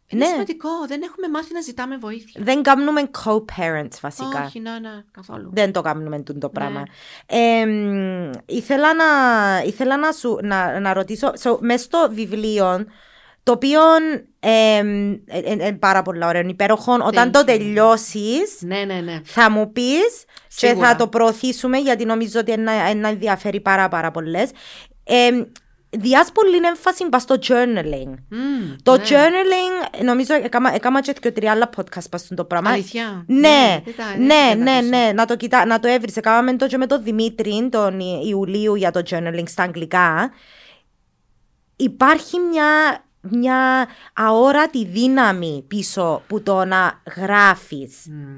Είναι ναι. σημαντικό, δεν έχουμε μάθει να ζητάμε βοήθεια. Δεν κάνουμε co-parents βασικά. Όχι, ναι, ναι, καθόλου. Δεν το κάνουμε τούτο το πράγμα. Ναι. Ε, μ, ήθελα να, ήθελα να, σου, να, να ρωτήσω, so, μες στο βιβλίο, το οποίο είναι πάρα πολύ ωραίο, υπέροχο, όταν Thank το you. τελειώσεις, Ναι, ναι, ναι. θα μου πεις και Σίγουρα. θα το προωθήσουμε γιατί νομίζω ότι να, να ενδιαφέρει πάρα πάρα πολλές. Ε, Διάς πολύ έμφαση πας στο journaling. Μμμ, Το ναι. journaling, νομίζω, έκαμα, έκαμα και δύο τρία άλλα podcast πας στο πράγμα. Αλήθεια. Ναι, δεν τα- ναι, δεν τα ναι, ακούσω. ναι, να το, κοιτά, να το έβρισε. Κάναμε το και με τον Δημήτρη τον Ι- Ιουλίου για το journaling στα αγγλικά. Υπάρχει μια, μια αόρατη δύναμη πίσω που το να γράφεις.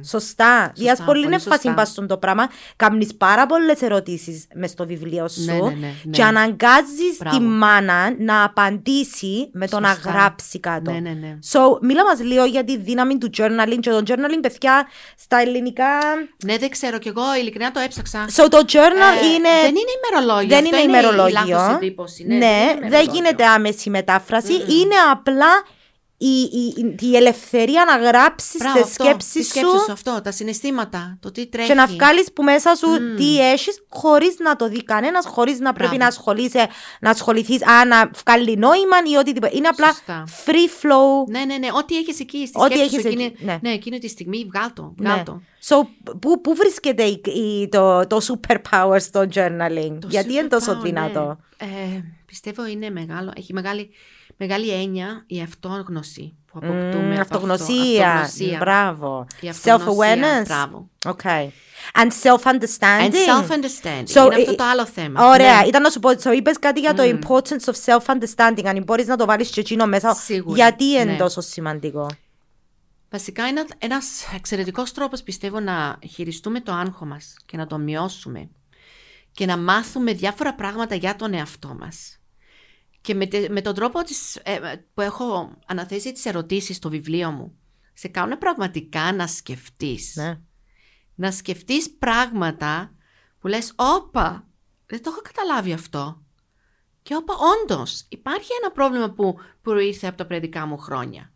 Σωστά. Διάς πολύ πολύ έμφαση σωστά. πας στον το πράγμα. Κάνεις πάρα πολλές ερωτήσεις μες στο βιβλίο σου Ναι, ναι, ναι, ναι. και αναγκάζεις Μπράβο. τη μάνα να απαντήσει με το να Σωστά. γράψει κάτω. Ναι, ναι, ναι. So, μίλα μας λίγο για τη δύναμη του journaling και το journaling, παιδιά, στα ελληνικά... Ναι, δεν ξέρω κι εγώ, ειλικρινά το έψαξα. So, το journal Ε, είναι... Δεν είναι ημερολόγιο. δεν αυτό είναι η ημερολόγιο. λάθος εντύπωση. Ναι, Ναι, είναι δεν ημερολόγιο. γίνεται άμεση μετάφραση. Είναι απλά η, η, η ελευθερία να γράψεις Μπράβο, τις αυτό, σκέψεις τη σου σκέψη σου αυτό, τα συναισθήματα, το τι τρέχει. και να βγάλεις που μέσα σου τι έχεις χωρίς να το δει κανένας, χωρίς να πρέπει Μπράβο. να ασχολείσαι, να ασχοληθείς, α, να βγάλει νόημα ή οτιδήποτε. Είναι απλά Σωστά. free flow. Ναι, ναι, ναι. Ό,τι έχεις εκεί στη Ό,τι σκέψη σου έχεις εκείνη, εκεί, ναι. ναι. εκείνη τη στιγμή, βγάλ το. Βγάλ Ναι. το. So, πού, πού βρίσκεται η, η- το, το superpower στο journaling, Το γιατί είναι τόσο superpower, δυνατό; Ναι. Ε, πιστεύω είναι μεγάλο. Έχει μεγάλη, μεγάλη έννοια η αυτόγνωση που αποκτούμε. Mm, από αυτό. αυτογνωσία. Αυτογνωσία. Μπράβο. Η αυτογνωσία, Self-awareness. Μπράβο. Okay. And self-understanding. And self-understanding. So, είναι αυτό ε, το άλλο θέμα. Ωραία, Ναι. ήταν να σου πω, so, είπες κάτι για το importance of self-understanding, αν μπορείς να το βάλεις και εκείνο μέσα, Σίγουρα, γιατί είναι ναι. τόσο σημαντικό; Βασικά είναι ένας εξαιρετικός τρόπος πιστεύω να χειριστούμε το άγχο μας και να το μειώσουμε και να μάθουμε διάφορα πράγματα για τον εαυτό μας. Και με, τε- με τον τρόπο της, ε, που έχω αναθέσει τις ερωτήσεις στο βιβλίο μου, σε κάνουν πραγματικά να σκεφτείς. Ναι. Να σκεφτείς πράγματα που λες, όπα, δεν το έχω καταλάβει αυτό. Και όπα, όντως, υπάρχει ένα πρόβλημα που προήρθε από τα παιδικά μου χρόνια.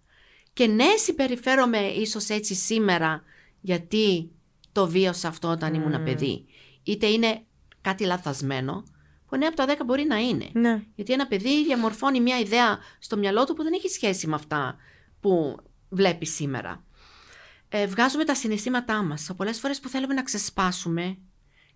Και ναι, συμπεριφέρομαι ίσως έτσι σήμερα, γιατί το βίωσα αυτό όταν ήμουν παιδί. Είτε είναι κάτι λαθασμένο, που ναι, από τα 10 μπορεί να είναι. Ναι. Γιατί ένα παιδί διαμορφώνει μια ιδέα στο μυαλό του που δεν έχει σχέση με αυτά που βλέπει σήμερα. Ε, βγάζουμε τα συναισθήματά μας. Πολλές φορές που θέλουμε να ξεσπάσουμε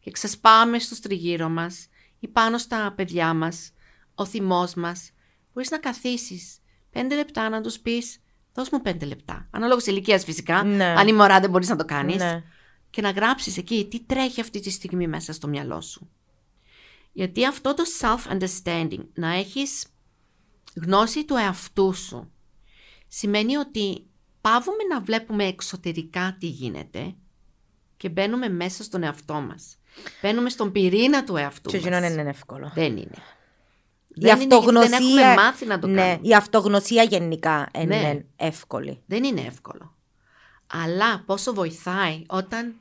και ξεσπάμε στο τριγύρω μας ή πάνω στα παιδιά μας, ο θυμός μας, μπορείς να καθίσεις πέντε λεπτά να τους πεις δώσ' μου πέντε λεπτά. Ανάλογος ηλικίας φυσικά. Ναι. Αν η μωρά δεν μπορείς να το κάνεις. Ναι. Και να γράψεις εκεί τι τρέχει αυτή τη στιγμή μέσα στο μυαλό σου. Γιατί αυτό το self-understanding, να έχεις γνώση του εαυτού σου, σημαίνει ότι πάβουμε να βλέπουμε εξωτερικά τι γίνεται και μπαίνουμε μέσα στον εαυτό μας. Μπαίνουμε στον πυρήνα του εαυτού Και μας. εκείνο δεν είναι εύκολο. Δεν είναι. Η Δεν είναι γιατί αυτογνωσία, δεν έχουμε μάθει να το ναι, κάνουμε. η αυτογνωσία γενικά είναι Ναι. εύκολη. Δεν είναι εύκολο. Αλλά πόσο βοηθάει όταν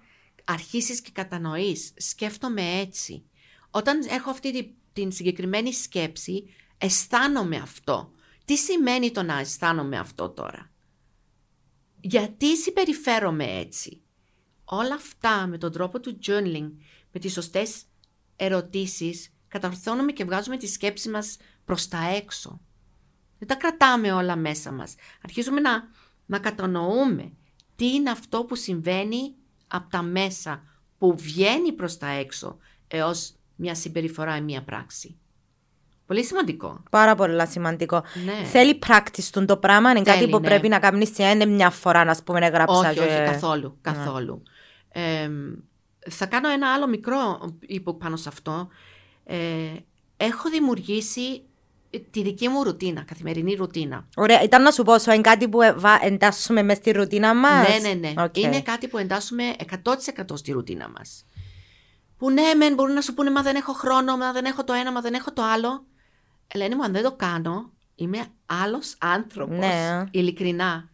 αρχίσεις και κατανοείς, σκέφτομαι έτσι. Όταν έχω αυτή τη- την συγκεκριμένη σκέψη, αισθάνομαι αυτό. Τι σημαίνει το να αισθάνομαι αυτό τώρα; Γιατί συμπεριφέρομαι έτσι; Όλα αυτά με τον τρόπο του journaling, με τις σωστές ερωτήσεις, καταρθώνουμε και βγάζουμε τη σκέψη μας προς τα έξω. Δεν τα κρατάμε όλα μέσα μας. Αρχίζουμε να, να κατανοούμε τι είναι αυτό που συμβαίνει από τα μέσα, που βγαίνει προς τα έξω έως μια συμπεριφορά ή μια πράξη. Πολύ σημαντικό. Πάρα πολύ σημαντικό. Ναι. Θέλει practice το πράγμα, είναι κάτι Θέλει, που ναι. πρέπει να κάνεις σε είναι μια φορά, να πούμε, να γράψα. Όχι, και- Ναι. όχι, καθόλου. καθόλου. Ε, θα κάνω ένα άλλο μικρό ebook πάνω σε αυτό. Ε, έχω δημιουργήσει τη δική μου ρουτίνα, καθημερινή ρουτίνα. Ωραία, ήταν να σου πω, so, είναι κάτι που ε, βα- εντάσσουμε μέσα στη ρουτίνα μας; Ναι, ναι, ναι. Είναι κάτι που εντάσσουμε 100% στη ρουτίνα μας. Που ναι, μεν μπορούν να σου πούνε, μα δεν έχω χρόνο, μα δεν έχω το ένα, μα δεν έχω το άλλο. Ελένη μου, αν δεν το κάνω, είμαι άλλος άνθρωπος. Ναι. Ειλικρινά.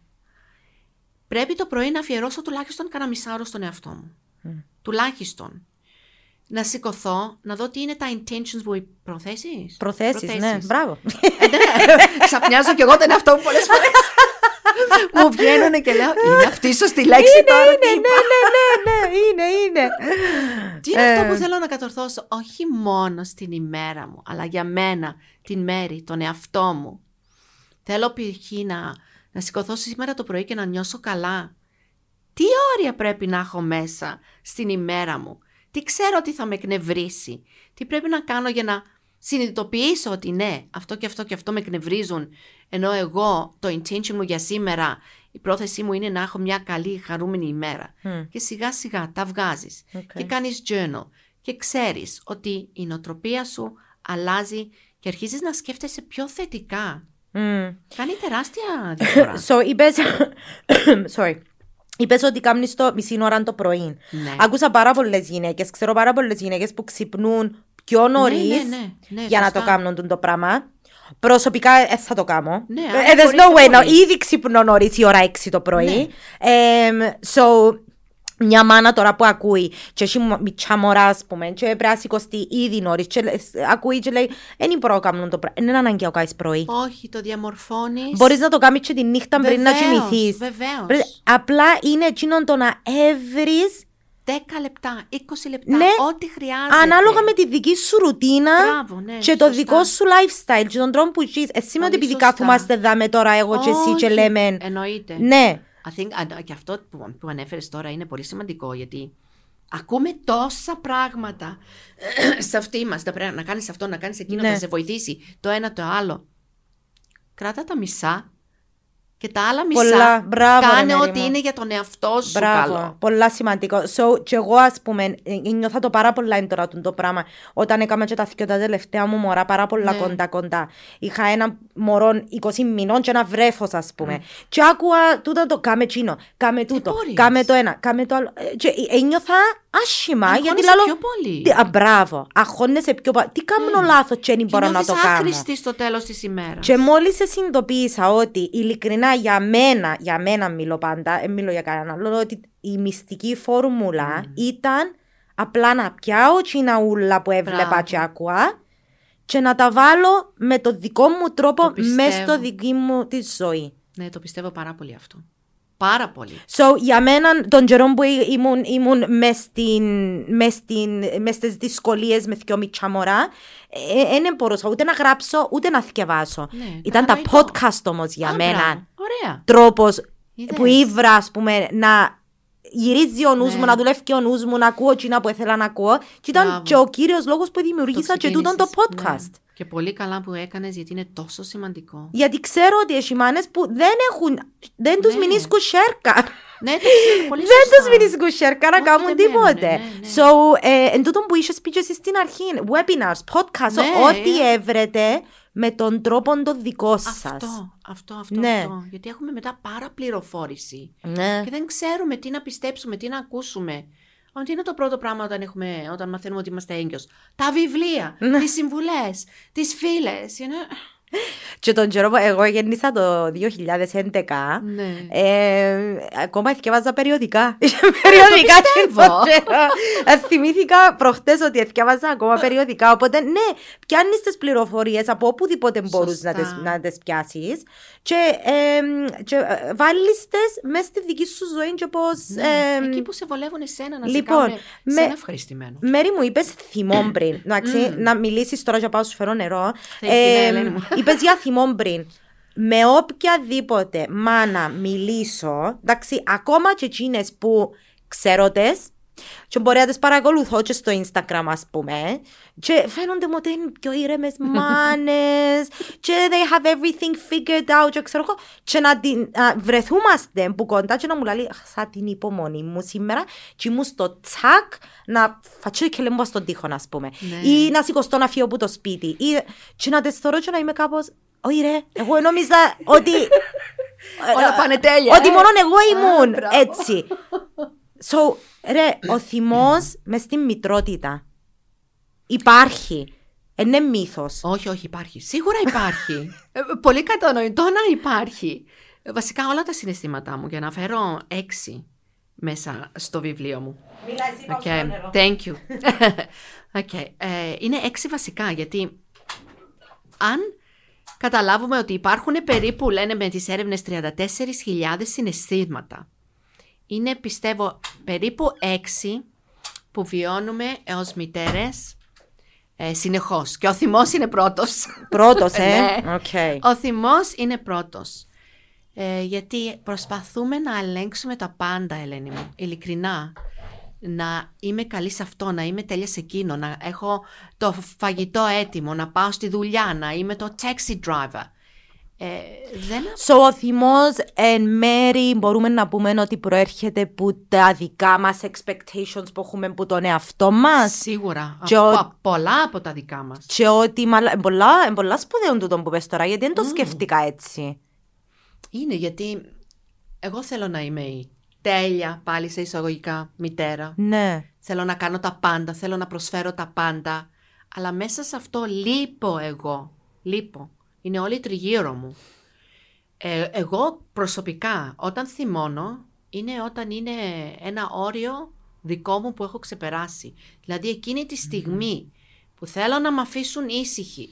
Πρέπει το πρωί να αφιερώσω τουλάχιστον κανένα μισάωρο στον εαυτό μου. Τουλάχιστον. Να σηκωθώ, να δω τι είναι τα intentions μου, οι προθέσεις. Προθέσεις, ναι, μπράβο. Ε, ναι. Ξαπνιάζω κι εγώ τον εαυτό μου πολλές φορές. Μου βγαίνουν και λέω, είναι αυτή η σωστή λέξη τώρα. είναι, τι ναι, είπα». ναι, ναι, ναι, είναι, είναι. Τι είναι αυτό Ε, που θέλω να κατορθώσω, όχι μόνο στην ημέρα μου, αλλά για μένα, την μέρη, τον εαυτό μου. Θέλω π.χ. να, να σηκωθώ σήμερα το πρωί και να νιώσω καλά. Τι όρια πρέπει να έχω μέσα στην ημέρα μου; Τι ξέρω ότι θα με εκνευρίσει; Τι πρέπει να κάνω για να συνειδητοποιήσω ότι ναι, αυτό και αυτό και αυτό με εκνευρίζουν. Ενώ εγώ το intention μου για σήμερα, η πρόθεσή μου είναι να έχω μια καλή χαρούμενη ημέρα. Μμ. Και σιγά σιγά τα βγάζεις Οκ. και κάνεις journal και ξέρεις ότι η νοοτροπία σου αλλάζει και αρχίζεις να σκέφτεσαι πιο θετικά. Μμ. Κάνει τεράστια διαφορά. So, είπες, sorry, είπες ότι κάνεις το μισή ώρα το πρωί. ναι. Άκουσα πάρα πολλές γυναίκες, ξέρω πάρα πολλές γυναίκες που ξυπνούν πιο νωρίς ναι, ναι, ναι, για να σωστά. το κάνουν τον το πράγμα. Προσωπικά ε, θα το κάνω. Ναι, Ε, αν there's μπορείς no και way. No. πολύ. Ήδη ξυπνώ νωρίς η ώρα 6 το πρωί. Ναι. Εμ, so, μια μάνα τώρα που ακούει και έχει μ- μητσά μωρά ας πούμε και πρέπει να σηκωστεί ήδη νωρίς και λέ- ακούει και λέει δεν μπορώ να κάνω το πράγμα. Είναι αναγκαίο να κάνεις πρωί. Όχι, το διαμορφώνεις. Μπορείς να το κάνεις και τη νύχτα πριν να Βεβαίως, κοιμηθείς. βεβαίως. Πρέπει- Απλά είναι εκείνο το να έβρεις 10 λεπτά, 20 λεπτά, Ναι. ό,τι χρειάζεται. Ανάλογα με τη δική σου ρουτίνα Μπράβο, ναι, και το σωστά. δικό σου lifestyle και τον τρόπο που ζεις. Εσύ με ότι Πολύ επειδή σωστά. κάθομαστε δάμε τώρα εγώ και εσύ και Όχι, λέμε. Εννοείται. Ναι, I think, α, και αυτό που, που ανέφερες τώρα είναι πολύ σημαντικό γιατί ακούμε τόσα πράγματα σε αυτή μας. Τα πρέπει να κάνεις αυτό, να κάνεις εκείνο, Ναι. θα σε βοηθήσει το ένα το άλλο. Κράτα τα μισά και τα άλλα μισά Πολλά. Μπράβο, ρε, κάνε Μέρη ό,τι μου. είναι για τον εαυτό σου μπράβο. καλό. Πολλά σημαντικό. So, και εγώ, ας πούμε, ε, νιώθα το πάρα πολλά είναι τώρα το πράγμα. Όταν έκανα και τα θκιο τα τελευταία μου μωρά πάρα πολλά Ναι. κοντά-κοντά. Είχα ένα μωρό 20 μηνών και ένα βρέφος, ας πούμε. Ναι. Και άκουα τούτο το κάμε τσίνο, κάμε τούτο, μπορείς. κάμε το ένα, κάμε το άλλο. Ε, Και ε, ένιωθα άσχημα. Γιατί Αγχώνεσαι λαλό. πιο πολύ. Τι- Α, μπράβο. Αγχώνεσαι πιο πολύ. Τι κάνω λάθος και δεν Και μπορώ να νιώθεις το κάνω. άχρηστη στο τέλος της ημέρας. Και μόλις σε συνειδητοποίησα ότι ειλικρινά για μένα, για μένα μιλώ πάντα, δεν μιλώ για κανέναν άλλο, ότι η μυστική φόρμουλα ήταν απλά να πιάω τσίνα ούλα που έβλεπα Μπράβο. και άκουα και να τα βάλω με το δικό μου τρόπο Το πιστεύω. μέσα στο δική μου τη ζωή. Ναι, το πιστεύω πάρα πολύ αυτό. Πάρα πολύ. So, για μένα, τον καιρό που ή- ήμουν, ήμουν μες, στην, μες, στην, μες στις δυσκολίες με δυο μητσά μωρά, δεν μπορούσα ούτε να γράψω, ούτε να θυκευάσω. Ναι, Ήταν τα κατανοητό. podcast όμως για Α, μένα μπράβο. Ωραία. τρόπος Είδες. που ήβρα, ας πούμε, να γυρίζει ο νους Ναι. μου, να δουλεύει και ο νους μου, να ακούω εκείνα που ήθελα να ακούω. Και ήταν Μπράβο. και ο κύριος λόγος που δημιουργήσα και τούτον το ξεκίνησες. podcast. Ναι. Και πολύ καλά που έκανες γιατί είναι τόσο σημαντικό. Γιατί ξέρω ότι έχει μάνες που δεν έχουν, δεν τους Ναι. μηνίσκουν σέρκα. Ναι, το ξέρω πολύ Δεν σωστά. τους μηνίσκουν σέρκα να Όχι, κάνουν δεν τίποτε. μένουν, ναι, ναι. So, ε, εν τούτον που είχες πει και εσύ στην αρχή, webinars, podcast, Ναι, ό,τι ε. έβρετε με τον τρόπο το δικό σας. Αυτό, αυτό, αυτό, Ναι. αυτό. Γιατί έχουμε μετά πάρα πληροφόρηση. Ναι. Και δεν ξέρουμε τι να πιστέψουμε, τι να ακούσουμε. Ότι είναι το πρώτο πράγμα όταν, έχουμε, όταν μαθαίνουμε ότι είμαστε έγκυος. Τα βιβλία, Ναι. τις συμβουλές, τις φίλες. Είναι... Και τον καιρό που εγώ γέννησα το 2011, Ναι. ε, ακόμα εθιάβαζα περιοδικά. περιοδικά το και πιστεύω. τον καιρό. Ε, Θυμήθηκα προχτές ότι εθιάβαζα ακόμα περιοδικά. Οπότε ναι, πιάνεις τις πληροφορίες από οπουδήποτε μπορείς να Σωστά. τις, να τις πιάσεις και, ε, και ε, βάλεις τις μέσα στη δική σου ζωή και πώς... Ναι. ε, Εκεί που σε βολεύουν εσένα να λοιπόν, σε κάνουν με- με... ευχαριστημένο. Μέρη μου, είπες θυμό πριν. Εντάξει, να μιλήσεις τώρα για πάω σου φέρω νερό. Thank you, ναι, Ελένη μου. είπε για θυμό πριν. Με οποιαδήποτε μάνα μιλήσω, εντάξει, ακόμα και εκείνες που ξέρω τες, και μπορεί να τις παρακολουθώ και στο Instagram ας πούμε και φαίνονται μου ότι είναι πιο ήρεμες μάνες και they have everything figured out και ξέρω εγώ και να, την, να βρεθούμαστε που κοντά και να μου λέει σαν την υπομονή μου σήμερα και ήμουν στο τσακ να φατσώ και λέμπω στον τοίχο ας πούμε Ναι. ή να σηκωστώ να φύγω από το σπίτι ή, και να τις θωρώ και να είμαι κάπως όχι ρε, εγώ νόμιζα ότι Όλα πάνε τέλεια. ότι ε. μόνο εγώ ήμουν μπράβο. έτσι. So, ρε, ο θυμός μες στην μητρότητα υπάρχει. Είναι μύθος. Όχι, όχι, υπάρχει. Σίγουρα υπάρχει. Ε, Πολύ κατανοητό να υπάρχει. Ε, Βασικά όλα τα συναισθήματά μου, για να φέρω έξι μέσα στο βιβλίο μου. Okay. Thank you. okay. ε, είναι έξι βασικά, γιατί αν καταλάβουμε ότι υπάρχουν περίπου, λένε με τις έρευνες, 34.000 συναισθήματα. Είναι, πιστεύω, περίπου έξι που βιώνουμε ως μητέρες ε, συνεχώς. Και ο θυμός είναι πρώτος. Πρώτος, ε; Ναι. Οκ. Ο θυμός είναι πρώτος. Ε, γιατί προσπαθούμε να ελέγξουμε τα πάντα, Ελένη μου. Ειλικρινά. Να είμαι καλή σε αυτό, να είμαι τέλεια σε εκείνο, να έχω το φαγητό έτοιμο, να πάω στη δουλειά, να είμαι το taxi driver. Ε, δεν... So, ο θυμός εν μέρει μπορούμε να πούμε ότι προέρχεται από τα δικά μας expectations που έχουμε από τον εαυτό μας. Σίγουρα. Και από, ο- από πολλά από τα δικά μας. Και ότι μαλα... εν πολλά, εν πολλά σπουδαίων τούτο που πες τώρα, γιατί δεν το σκεφτήκα έτσι. Είναι γιατί εγώ θέλω να είμαι η τέλεια, πάλι σε εισαγωγικά, μητέρα. Ναι. Θέλω να κάνω τα πάντα, θέλω να προσφέρω τα πάντα. Αλλά μέσα σε αυτό λείπω εγώ. Λείπω. Είναι όλοι τριγύρω μου. Ε, εγώ προσωπικά όταν θυμώνω είναι όταν είναι ένα όριο δικό μου που έχω ξεπεράσει. Δηλαδή εκείνη τη στιγμή που θέλω να με αφήσουν ήσυχη,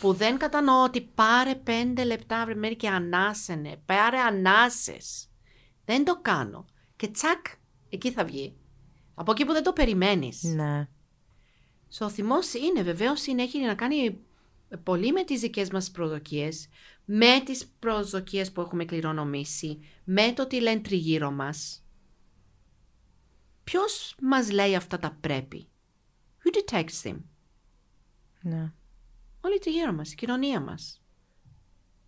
που δεν κατανοώ ότι πάρε πέντε λεπτά βρε μέρη και ανάσενε, πάρε ανάσες. Δεν το κάνω. Και τσακ, εκεί θα βγει. Από εκεί που δεν το περιμένεις. Ναι. So, ο θυμός είναι βεβαίως είναι, έχει να κάνει πολύ με τις δικές μας προσδοκίες, με τις προσδοκίες που έχουμε κληρονομήσει, με το τι λένε τριγύρω μας. Ποιος μας λέει αυτά τα πρέπει; Who detects them? ναι. Όλοι τριγύρω μας, η κοινωνία μας.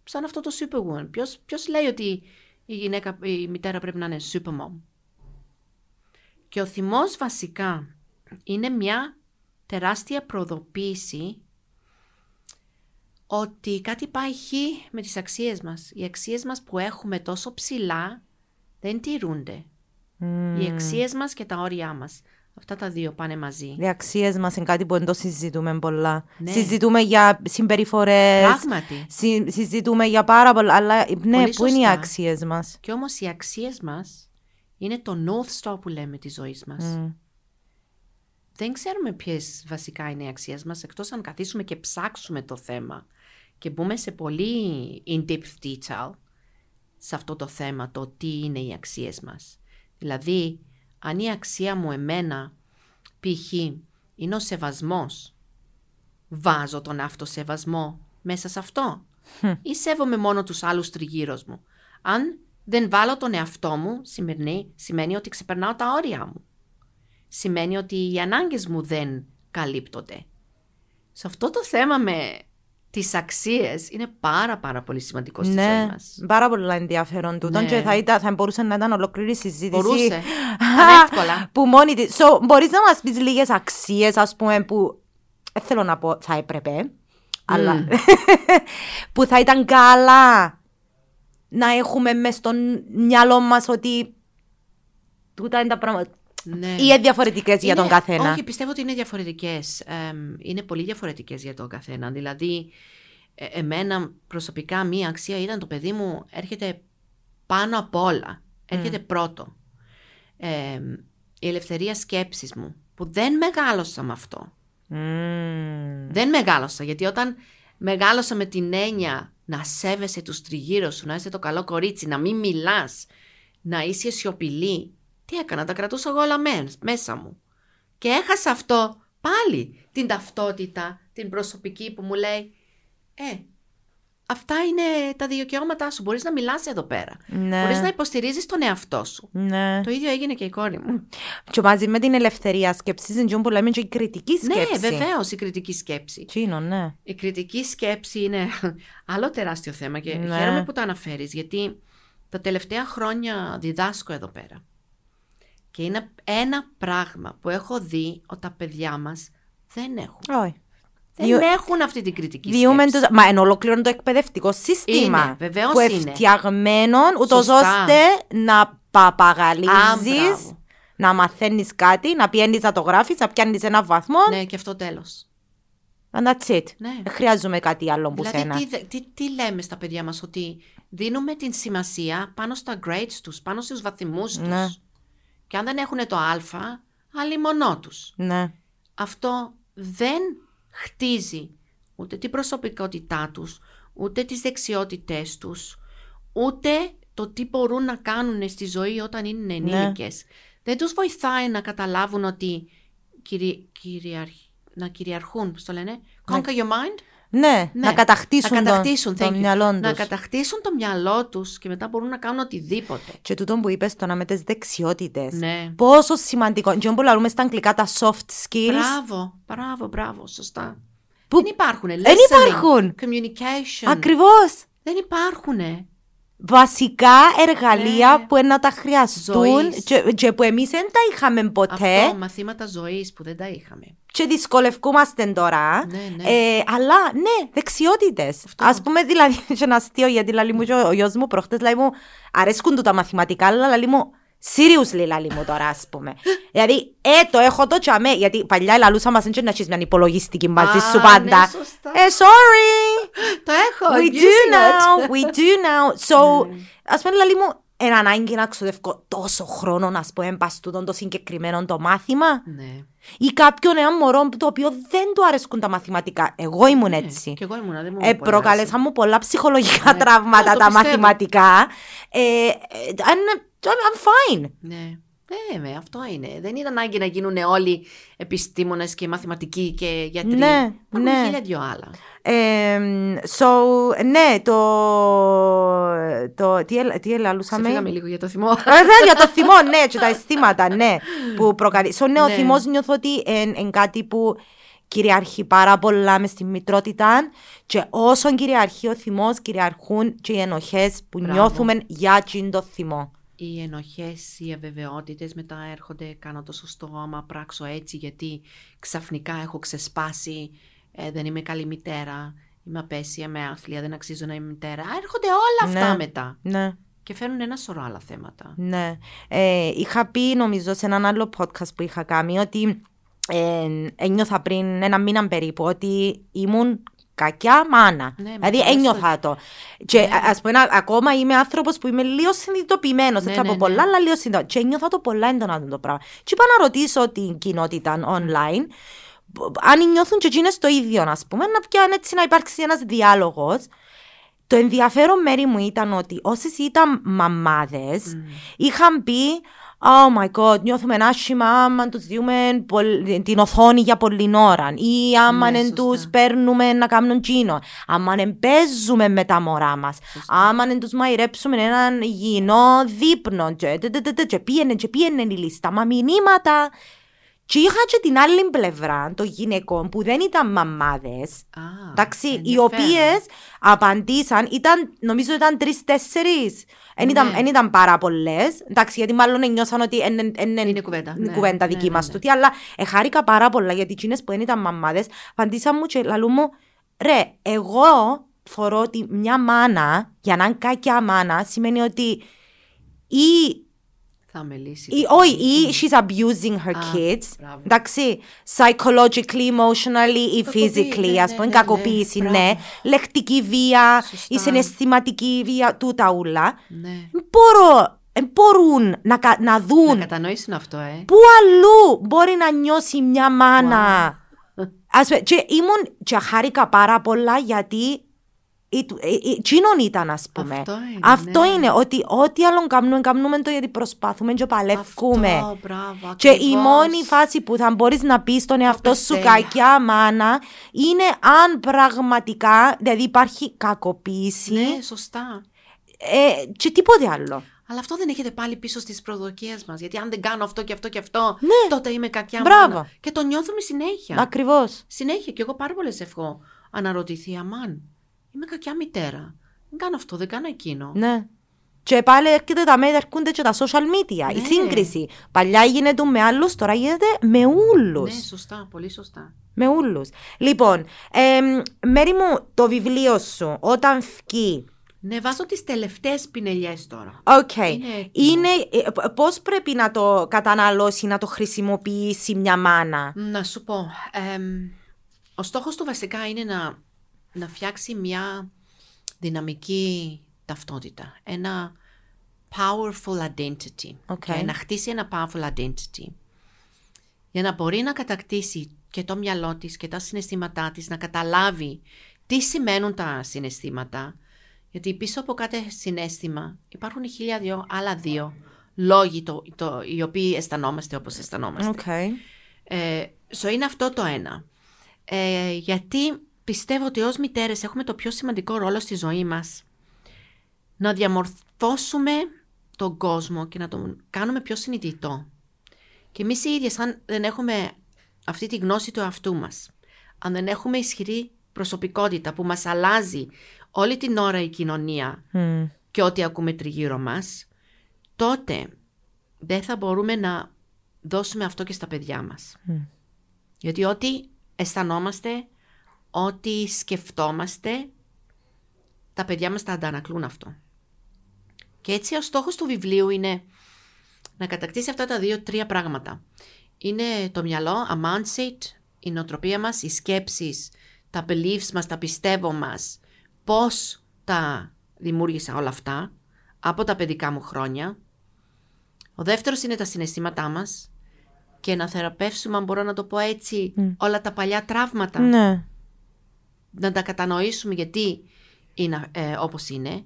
Σαν αυτό το superwoman. Ποιος, ποιος λέει ότι η γυναίκα, η μητέρα πρέπει να είναι supermom; Και ο θυμός βασικά είναι μια τεράστια προδοποίηση ότι κάτι πάει χει με τις αξίες μας. Οι αξίες μας που έχουμε τόσο ψηλά δεν τηρούνται. Οι αξίες μας και τα όρια μας. Αυτά τα δύο πάνε μαζί. Οι αξίες μας είναι κάτι που δεν το συζητούμε πολλά. Ναι. Συζητούμε για συμπεριφορές. Πράγματι. συζητούμε για πάρα πολλά. Αλλά ναι, Πολύ πού είναι οι σωστά. αξίες μας; Και όμως οι αξίες μας είναι το North Star που λέμε της ζωής μας. Δεν ξέρουμε ποιες βασικά είναι οι αξίες μας, εκτός αν καθίσουμε και ψάξουμε το θέμα και μπούμε σε πολύ in-depth detail σε αυτό το θέμα, το τι είναι οι αξίες μας. Δηλαδή, αν η αξία μου εμένα, π.χ. είναι ο σεβασμός, βάζω τον αυτοσεβασμό μέσα σε αυτό; Ή σέβομαι μόνο τους άλλους τριγύρω μου; Αν δεν βάλω τον εαυτό μου, σημαίνει, σημαίνει ότι ξεπερνάω τα όρια μου. Σημαίνει ότι οι ανάγκες μου δεν καλύπτονται. Σε αυτό το θέμα με τις αξίες είναι πάρα πάρα πολύ σημαντικό στη ζωή Ναι, μας. πάρα πολύ ενδιαφέρον τούτο Ναι. και θα, ήταν, θα μπορούσε να ήταν ολόκληρη συζήτηση. Μπορούσε. Ανεύκολα. που μόνη της. So, Μπορείς να μας πεις λίγες αξίες, ας πούμε, που. Δεν θέλω να πω θα έπρεπε, αλλά. που θα ήταν καλά να έχουμε μες στο μυαλό μας ότι. Τούτα είναι τα πράγματα. Ναι. Ή είναι διαφορετικές για τον Είναι- καθένα; Όχι, πιστεύω ότι είναι διαφορετικές. Εμ, είναι πολύ διαφορετικές για τον καθένα. Δηλαδή, ε, εμένα προσωπικά μία αξία ήταν το παιδί μου έρχεται πάνω απ' όλα. Έρχεται πρώτο. Ε, η ελευθερία σκέψης μου, που δεν μεγάλωσα με αυτό. Μμμ. Δεν μεγάλωσα, γιατί όταν μεγάλωσα με την έννοια να σέβεσαι τους τριγύρω σου, να είσαι το καλό κορίτσι, να μην μιλάς, να είσαι σιωπηλή, τι έκανα, τα κρατούσα εγώ όλα μες- μέσα μου. Και έχασα αυτό πάλι, την ταυτότητα, την προσωπική που μου λέει, ε, αυτά είναι τα δικαιώματά σου, μπορείς να μιλάς εδώ πέρα. Ναι. Μπορείς να υποστηρίζεις τον εαυτό σου. Ναι. Το ίδιο έγινε και η κόρη μου. Και μαζί με την ελευθερία σκέψης, είναι αυτό που λέμε και η κριτική σκέψη. Ναι, βεβαίως η κριτική σκέψη. Τσίνο, ναι. Η κριτική σκέψη είναι άλλο τεράστιο θέμα και Ναι. χαίρομαι που το αναφέρεις γιατί τα τελευταία χρόνια διδάσκω εδώ πέρα. Και είναι ένα πράγμα που έχω δει ότι τα παιδιά μας δεν έχουν. Όχι. Δεν Διου- έχουν αυτή την κριτική Διούμε σκέψη. το, μα εν ολόκληρο το εκπαιδευτικό σύστημα. Είναι, βεβαίως που είναι. φτιαγμένο ούτως Σωστά. ώστε να Α, παπαγαλίζει, μπράβο. να μαθαίνεις κάτι, να πιένεις να το γράφεις, να πιάνεις ένα βαθμό. Ναι, και αυτό τέλος. And that's it. Ναι. Δεν χρειάζομαι κάτι άλλο που Δηλαδή, σένα. τι, δε- τι, τι λέμε στα παιδιά μας, ότι δίνουμε την σημασία πάνω στα grades τους, πάνω στους βαθμούς τους. Ναι. Και αν δεν έχουν το α, άλλοι μονό τους. Ναι. Αυτό δεν χτίζει ούτε την προσωπικότητά τους, ούτε τις δεξιότητές τους, ούτε το τι μπορούν να κάνουν στη ζωή όταν είναι ενήλικες. Δεν τους βοηθάει να καταλάβουν ότι κυρι... κυριαρχ- να κυριαρχούν, πώς το λένε, conquer your mind. Ναι, Ναι, να κατακτήσουν, να κατακτήσουν το, thank το you. μυαλό Να τους. κατακτήσουν το μυαλό τους και μετά μπορούν να κάνουν οτιδήποτε. Και τούτο που είπες τώρα με τις δεξιότητες. Ναι. Πόσο σημαντικό. Και που λέμε στα αγγλικά τα soft skills. Μπράβο, μπράβο, μπράβο, σωστά. Που- Δεν υπάρχουν. Δεν Listening, υπάρχουν. Communication. Ακριβώς. Δεν υπάρχουν. βασικά εργαλεία Ναι. που να τα χρειαστούν Ζωής. και, και που εμείς δεν τα είχαμε ποτέ Αυτό, μαθήματα ζωής που δεν τα είχαμε. Και δυσκολευκούμαστε τώρα. Ναι, ναι. Ε, αλλά ναι, δεξιότητες. Αυτό. Ας πούμε δηλαδή, και ένα αστείο γιατί λαλή μου και ο, ο γιος μου προχτές λέει μου αρέσκουν του τα μαθηματικά αλλά λαλή μου Seriously λαλή μου τώρα ας πούμε. δηλαδή, ε, το έχω το τσαμέ. Γιατί παλιά λαλούσα μας και να έχεις μια υπολογιστική μαζί Α, σου ναι, πάντα. σωστά. ε, sorry. Το έχω. We I'm do using now, it. we do now. So, Ναι. ας πούμε, λαλή μου, εν ανάγκη να ξοδεύω τόσο χρόνο, να πούμε, πας τούτον το συγκεκριμένο το μάθημα. Ναι. Ή κάποιον ένα μωρό το οποίο δεν του αρέσκουν τα μαθηματικά. Εγώ ήμουν έτσι. Ναι, Κι εγώ ήμουν, δεν μου Ε, πολύ προκαλέσαν μου πολλά ψυχολογικά Ναι. τραύματα Το τα πιστεύω. μαθηματικά. Ε, ε, I'm, I'm fine. Ναι. Ναι, με, αυτό είναι. Δεν είναι ανάγκη να γίνουν όλοι επιστήμονες και μαθηματικοί και γιατροί. Ναι, Υπάρχουν ναι. χίλια δυο άλλα. Ε, so, ναι, το... το τι, ελ- τι ελαλούσαμε. Ξεφύγαμε λίγο για το θυμό. Ε, ναι, για το θυμό, ναι, και τα αισθήματα, ναι, που προκαλεί. So, ναι, ο Ναι. θυμός νιώθω ότι είναι κάτι που κυριαρχεί πάρα πολλά μες στη μητρότητα και όσο κυριαρχεί ο θυμός, κυριαρχούν και οι ενοχές που Μπράβο. νιώθουμε για τσιν το θυμό. Οι ενοχές, οι αβεβαιότητες μετά έρχονται, κάνω το σωστό άμα πράξω έτσι γιατί ξαφνικά έχω ξεσπάσει, ε, δεν είμαι καλή μητέρα, είμαι απέσια, είμαι άθλια, δεν αξίζω να είμαι μητέρα. Έρχονται όλα αυτά Ναι. μετά Ναι. και φέρνουν ένα σωρό άλλα θέματα. Ναι. Ε, είχα πει νομίζω σε έναν άλλο podcast που είχα κάνει ότι ε, ένιωθα πριν ένα μήνα περίπου ότι ήμουν κακιά μάνα. Ναι, μα δηλαδή πολλές ένιωθα το. Και Ναι. ας ας πούμε, α- ακόμα είμαι άνθρωπος που είμαι λίγο συνειδητοποιημένος. Ναι, δεν θα ναι, πω ναι. πολλά, αλλά λίγο συνειδητοποιημένο. Και ένιωθα το πολλά έντονα το πράγμα. Και είπα να ρωτήσω την κοινότητα online αν νιώθουν και εκείνες το ίδιο, ας πούμε, να πιάνε έτσι να υπάρξει ένας διάλογος. Το ενδιαφέρον μέρη μου ήταν ότι όσες ήταν μαμάδες, είχαν πει Oh my god, νιώθουμε άσχημα άμα τους διούμε πολ- την οθόνη για πολλή ώρα ή άμα Ναι, ναι, σωστά. τους παίρνουμε να κάνουν τζίνο, άμα εν παίζουμε με τα μωρά μας, άμα εν τους μαϊρέψουμε έναν υγιεινό δείπνο και, τε, τε, τε, τε, και πήγαινε και πήγαινε η λίστα, μα μηνύματα. Και είχα και την άλλη πλευρά των γυναικών που δεν ήταν μαμάδες, Α, Εντάξει, οι ενδιαφέρον. οποίες απαντήσαν, ήταν, νομίζω ήταν τρει-τέσσερι. Δεν ήταν, Ναι. εν ήταν πάρα πολλές. Εντάξει, γιατί μάλλον νιώσαν ότι είναι, Είναι κουβέντα, είναι ναι, κουβέντα ναι, δική ναι, μας ναι. τούτη. Αλλά εχάρηκα πάρα πολλά γιατί εκείνες που δεν ήταν μαμάδες απαντήσαν μου και λαλού μου, ρε, εγώ θεωρώ ότι μια μάνα, για να είναι κακιά μάνα, σημαίνει ότι ή θα με λύσει. Ή, όχι, ή she's abusing her Α, kids. μπράβο. Εντάξει, psychologically, emotionally ή Κακοποίηση, physically, ναι, ας ναι, πούμε, ναι, κακοποίηση, ναι, ναι. μπράβο. Λεκτική βία, Σωστά. η συναισθηματική βία, τούτα ούλα. Ναι. Εν μπορώ- εν μπορούν να, κα- να Να δουν κατανοήσουν αυτό, ε. πού αλλού μπορεί να νιώσει μια μάνα. Ας πούμε, και ήμουν και χάρηκα πάρα πολλά γιατί Τσίνον ήταν, ας πούμε. Αυτό είναι, Αυτό ναι. είναι, ότι ό,τι άλλο κάνουμε, κάνουμε το γιατί προσπαθούμε και παλεύουμε. Αυτό, μπράβο, Και η ακριβώς. μόνη φάση που θα μπορείς να πεις στον εαυτό σου τέλεια. κακιά μάνα είναι αν πραγματικά, δηλαδή υπάρχει κακοποίηση Ναι, σωστά. ε, και τίποτε άλλο. Αλλά αυτό δεν έχετε πάλι πίσω στις προδοκίες μας. Γιατί αν δεν κάνω αυτό και αυτό και αυτό, Ναι. τότε είμαι κακιά Μπράβο. μάνα. Και το νιώθουμε συνέχεια. Ακριβώς. Συνέχεια. Και εγώ πάρα πολλές έχω αναρωτηθεί, αμάν, είμαι κακιά μητέρα. Δεν κάνω αυτό, δεν κάνω εκείνο. Ναι. Και πάλι έρχεται τα μέτρα, έρχονται και τα social media, η Ναι. σύγκριση. Παλιά γίνεται με άλλους, τώρα γίνεται με ούλους. Ναι, σωστά, πολύ σωστά. Με ούλους. Λοιπόν, εμ, Μαίρη μου, το βιβλίο σου, όταν φκει, Ναι, βάζω τις τελευταίες πινελιές τώρα. Οκ. Είναι έτοιμο. Είναι, ε, π- πώς πρέπει να το καταναλώσει, να το χρησιμοποιήσει μια μάνα; Να σου πω, εμ, ο στόχος του βασικά είναι να, να φτιάξει μια δυναμική ταυτότητα. Ένα powerful identity. Οκ. Και να χτίσει ένα powerful identity. Για να μπορεί να κατακτήσει και το μυαλό της και τα συναισθήματά της, να καταλάβει τι σημαίνουν τα συναισθήματα. Γιατί πίσω από κάθε συναίσθημα υπάρχουν χίλια δυο, άλλα δύο λόγοι το, το, οι οποίοι αισθανόμαστε όπως αισθανόμαστε. Οκ. Ε, so είναι αυτό το ένα. Ε, γιατί πιστεύω ότι ως μητέρες έχουμε το πιο σημαντικό ρόλο στη ζωή μας να διαμορφώσουμε τον κόσμο και να τον κάνουμε πιο συνειδητό. Και εμείς οι ίδιες αν δεν έχουμε αυτή τη γνώση του εαυτού μας, αν δεν έχουμε ισχυρή προσωπικότητα που μας αλλάζει όλη την ώρα η κοινωνία Μμ. και ό,τι ακούμε τριγύρω μας, τότε δεν θα μπορούμε να δώσουμε αυτό και στα παιδιά μας. Μμ. Γιατί ό,τι αισθανόμαστε, ό,τι σκεφτόμαστε, τα παιδιά μας τα αντανακλούν αυτό. Και έτσι ο στόχος του βιβλίου είναι να κατακτήσει αυτά τα δύο-τρία πράγματα. Είναι το μυαλό, a mindset, η νοοτροπία μας, οι σκέψεις, τα beliefs μας, τα πιστεύω μας, πώς τα δημιούργησα όλα αυτά από τα παιδικά μου χρόνια. Ο δεύτερος είναι τα συναισθήματά μας και να θεραπεύσουμε, αν μπορώ να το πω έτσι, όλα τα παλιά τραύματα Ναι. Να τα κατανοήσουμε γιατί είναι ε, όπως είναι.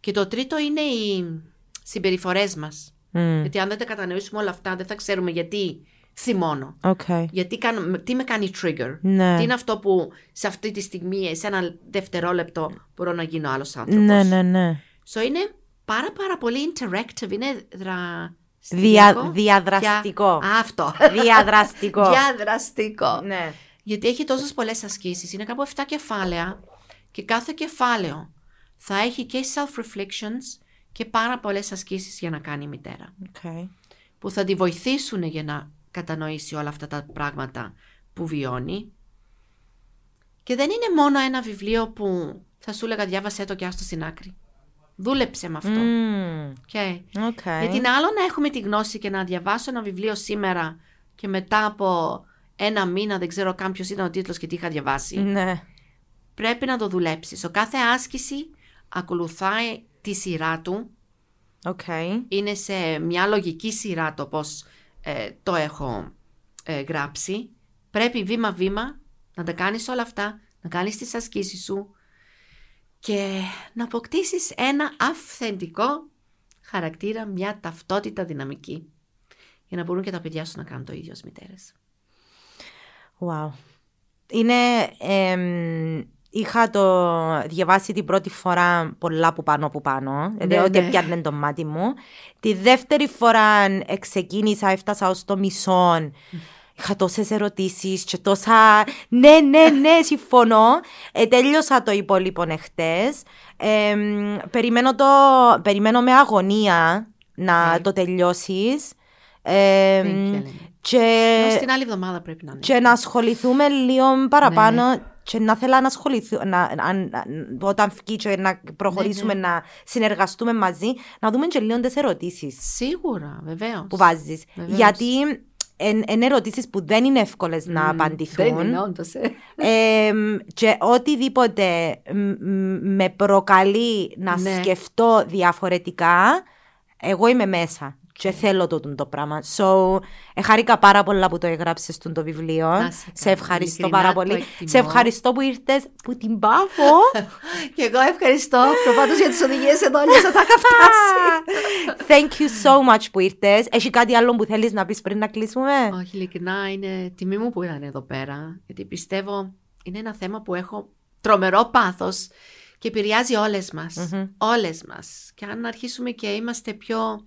Και το τρίτο είναι οι συμπεριφορές μας. Μμ. Γιατί αν δεν τα κατανοήσουμε όλα αυτά δεν θα ξέρουμε γιατί θυμώνω. Οκ. Γιατί κάνω, τι με κάνει trigger; Ναι. Τι είναι αυτό που σε αυτή τη στιγμή, σε ένα δευτερόλεπτο μπορώ να γίνω άλλος άνθρωπος; Ναι, ναι, ναι. So είναι πάρα πάρα πολύ interactive, είναι δραστικό. Δια- διαδραστικό. Δια- Αυτό. Διαδραστικό. Διαδραστικό. Ναι. Γιατί έχει τόσες πολλές ασκήσεις. Είναι κάπου 7 κεφάλαια και κάθε κεφάλαιο θα έχει και self-reflections και πάρα πολλές ασκήσεις για να κάνει η μητέρα. Οκ. Που θα τη βοηθήσουν για να κατανοήσει όλα αυτά τα πράγματα που βιώνει. Και δεν είναι μόνο ένα βιβλίο που θα σου έλεγα διάβασέ το και άστο στην άκρη. Δούλεψε με αυτό. Μμ. Okay. OK. Γιατί είναι άλλο να έχουμε τη γνώση και να διαβάσω ένα βιβλίο σήμερα και μετά από ένα μήνα δεν ξέρω καν ποιος ήταν ο τίτλος και τι είχα διαβάσει. Ναι. Πρέπει να το δουλέψεις. Ο κάθε άσκηση ακολουθάει τη σειρά του. Οκ. Είναι σε μια λογική σειρά το πώς ε, το έχω ε, γράψει. Πρέπει βήμα-βήμα να τα κάνεις όλα αυτά, να κάνεις τις ασκήσεις σου και να αποκτήσεις ένα αυθεντικό χαρακτήρα, μια ταυτότητα δυναμική για να μπορούν και τα παιδιά σου να κάνουν το ίδιο ως μητέρες. Wow. Είναι. εμ, είχα το διαβάσει την πρώτη φορά πολλά που πάνω που πάνω. Δηλαδή Ναι, ότι ναι. πιάνε το μάτι μου. Τη δεύτερη φορά ξεκίνησα, έφτασα ως το μισό. Είχα τόσες ερωτήσεις και τόσα. Ναι, ναι, ναι, συμφωνώ. Ε, τέλειωσα το υπόλοιπο εχθές. περιμένω, το... περιμένω με αγωνία να Ναι. το τελειώσεις. Ε, Thank you, Ελένη. Και Έως την άλλη εβδομάδα πρέπει να είναι. και να ασχοληθούμε λίγο παραπάνω Ναι. και να θέλω να ασχοληθούμε, να, να, να, όταν βγει και να προχωρήσουμε Ναι, ναι. να συνεργαστούμε μαζί, να δούμε και λίγο τις ερωτήσεις Σίγουρα, βεβαίως. που βάζεις. Βεβαίως. Γιατί είναι ερωτήσεις που δεν είναι εύκολες να απαντηθούν. Δεν είναι, όντως, ε. Ε, και οτιδήποτε μ- μ- με προκαλεί να Ναι. σκεφτώ διαφορετικά, εγώ είμαι μέσα και θέλω το, το πράγμα. So, εχάρηκα πάρα πολλά που το έγραψες στον το βιβλίο. Να σε Σε καλά. ευχαριστώ Ειλικρινά πάρα το πολύ. εκτιμώ. Σε ευχαριστώ που ήρθες που την πάφω. Και εγώ ευχαριστώ προφάτως για τις οδηγίες εδώ, αλλιώς θα τα είχα φτάσει. Thank you so much που ήρθες. Έχει κάτι άλλο που θέλεις να πεις πριν να κλείσουμε; Όχι, ειλικρινά είναι τιμή μου που ήταν εδώ πέρα, γιατί πιστεύω είναι ένα θέμα που έχω τρομερό πάθος και επηρεάζει όλες μας. Μμμ. Όλες μας. Και αν αρχίσουμε και είμαστε πιο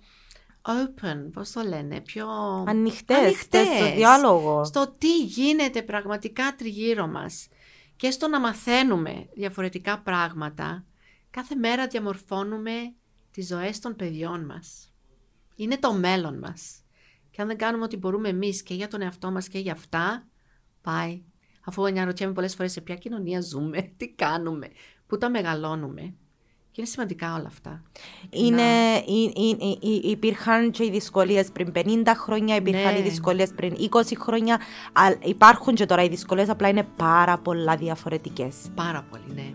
open, πώς το λένε, πιο Ανοιχτές, ανοιχτές στο διάλογο. στο τι γίνεται πραγματικά τριγύρω μας και στο να μαθαίνουμε διαφορετικά πράγματα, κάθε μέρα διαμορφώνουμε τις ζωές των παιδιών μας. Είναι το μέλλον μας. Και αν δεν κάνουμε ό,τι μπορούμε εμείς και για τον εαυτό μας και για αυτά, πάει. Αφού αναρωτιέμαι πολλές φορές σε ποια κοινωνία ζούμε, τι κάνουμε, πού τα μεγαλώνουμε. Και είναι σημαντικά όλα αυτά. Είναι, υ- υ- υ- υ- υπήρχαν και οι δυσκολίες πριν 50 χρόνια, υπήρχαν Ναι. οι δυσκολίες πριν 20 χρόνια. αλλά υπάρχουν και τώρα οι δυσκολίες, απλά είναι πάρα πολλά διαφορετικές. Πάρα πολύ, ναι.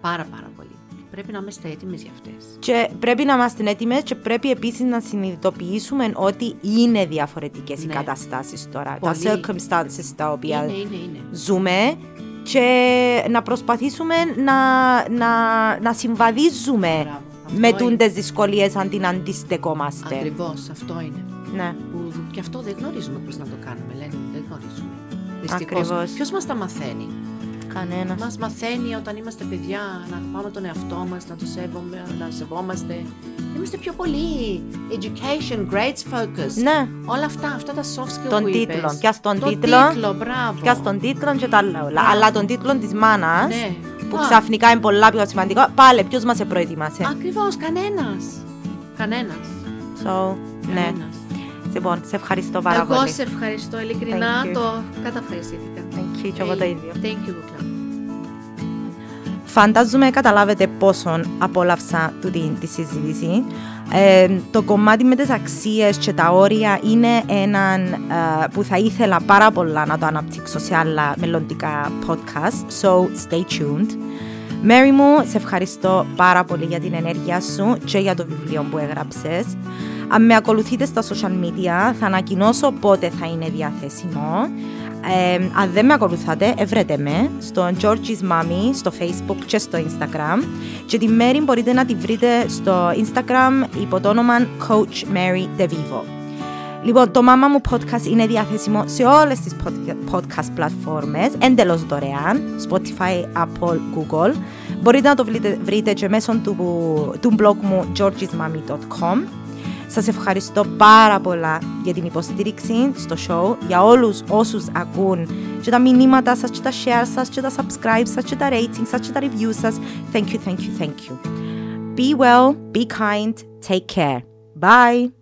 Πάρα πάρα πολύ. Πρέπει να είμαστε έτοιμες για αυτές. Και πρέπει να είμαστε έτοιμες και πρέπει επίσης να συνειδητοποιήσουμε ότι είναι διαφορετικές οι Ναι. καταστάσεις τώρα. Πολύ. Τα circumstances τα οποία Είναι, είναι, είναι. ζούμε και να προσπαθήσουμε να, να, να συμβαδίζουμε Μπράβο. Αυτό με είναι. τούντες δυσκολίες αντί να αντιστεκόμαστε. Ακριβώς, αυτό είναι. Ναι. Που και αυτό δεν γνωρίζουμε πώς να το κάνουμε, λένε. Δεν γνωρίζουμε. Δυστυχώς. Ακριβώς. Ποιος μας τα μαθαίνει; Κανένας. Μας μαθαίνει όταν είμαστε παιδιά να αγαπάμε τον εαυτό μας, να το σέβομαι, να σεβόμαστε. Είμαστε πιο πολύ education, grades focus. Ναι. Όλα αυτά, αυτά τα soft skills Τον που τίτλο. είπες. Πιάσ' τον Το τίτλο. τίτλο, μπράβο. Πια στον τίτλο και τα άλλα όλα. Μπράβο. Αλλά τον τίτλο της μάνας, Ναι. που Α, ξαφνικά είναι πολλά πιο σημαντικό, πάλι ποιος μας προετοίμασε; Ακριβώς, κανένας. Κανένας. So, ναι. Κανένας. Λοιπόν, σε ευχαριστώ πάρα Εγώ πολύ. σε ευχαριστώ, ειλικρινά Thank you. το καταχρηστήθηκα. Thank you, και εγώ το ίδιο. Thank you, Λουκλά. Φαντάζομαι καταλάβετε πόσο απόλαυσα τούτη τη συζήτηση. Ε, το κομμάτι με τις αξίες και τα όρια είναι έναν ε, που θα ήθελα πάρα πολλά να το αναπτύξω σε άλλα μελλοντικά podcast. So, stay tuned. Mary μου, σε ευχαριστώ πάρα πολύ για την ενέργεια σου και για το βιβλίο που έγραψες. Αν με ακολουθείτε στα social media, θα ανακοινώσω πότε θα είναι διαθέσιμο. Ε, αν δεν με ακολουθάτε, ευρέτε με στο George's Mommy, στο Facebook και στο Instagram. Και τη Mary μπορείτε να τη βρείτε στο Instagram υπό το όνομα Coach Mary DeVivo. Λοιπόν, το Mama μου podcast είναι διαθέσιμο σε όλες τις pod- podcast πλατφόρμες, εντελώς δωρεάν, Spotify, Apple, Google. Μπορείτε να το βρείτε, βρείτε και μέσω του, του blog μου georgismami.com. Σας ευχαριστώ πάρα πολλά για την υποστήριξη στο show, για όλους όσους ακούν και τα μηνύματα σας και τα share σας και τα subscribe σας και τα rating σας και τα review σας. Thank you, thank you, thank you. Be well, be kind, take care. Bye!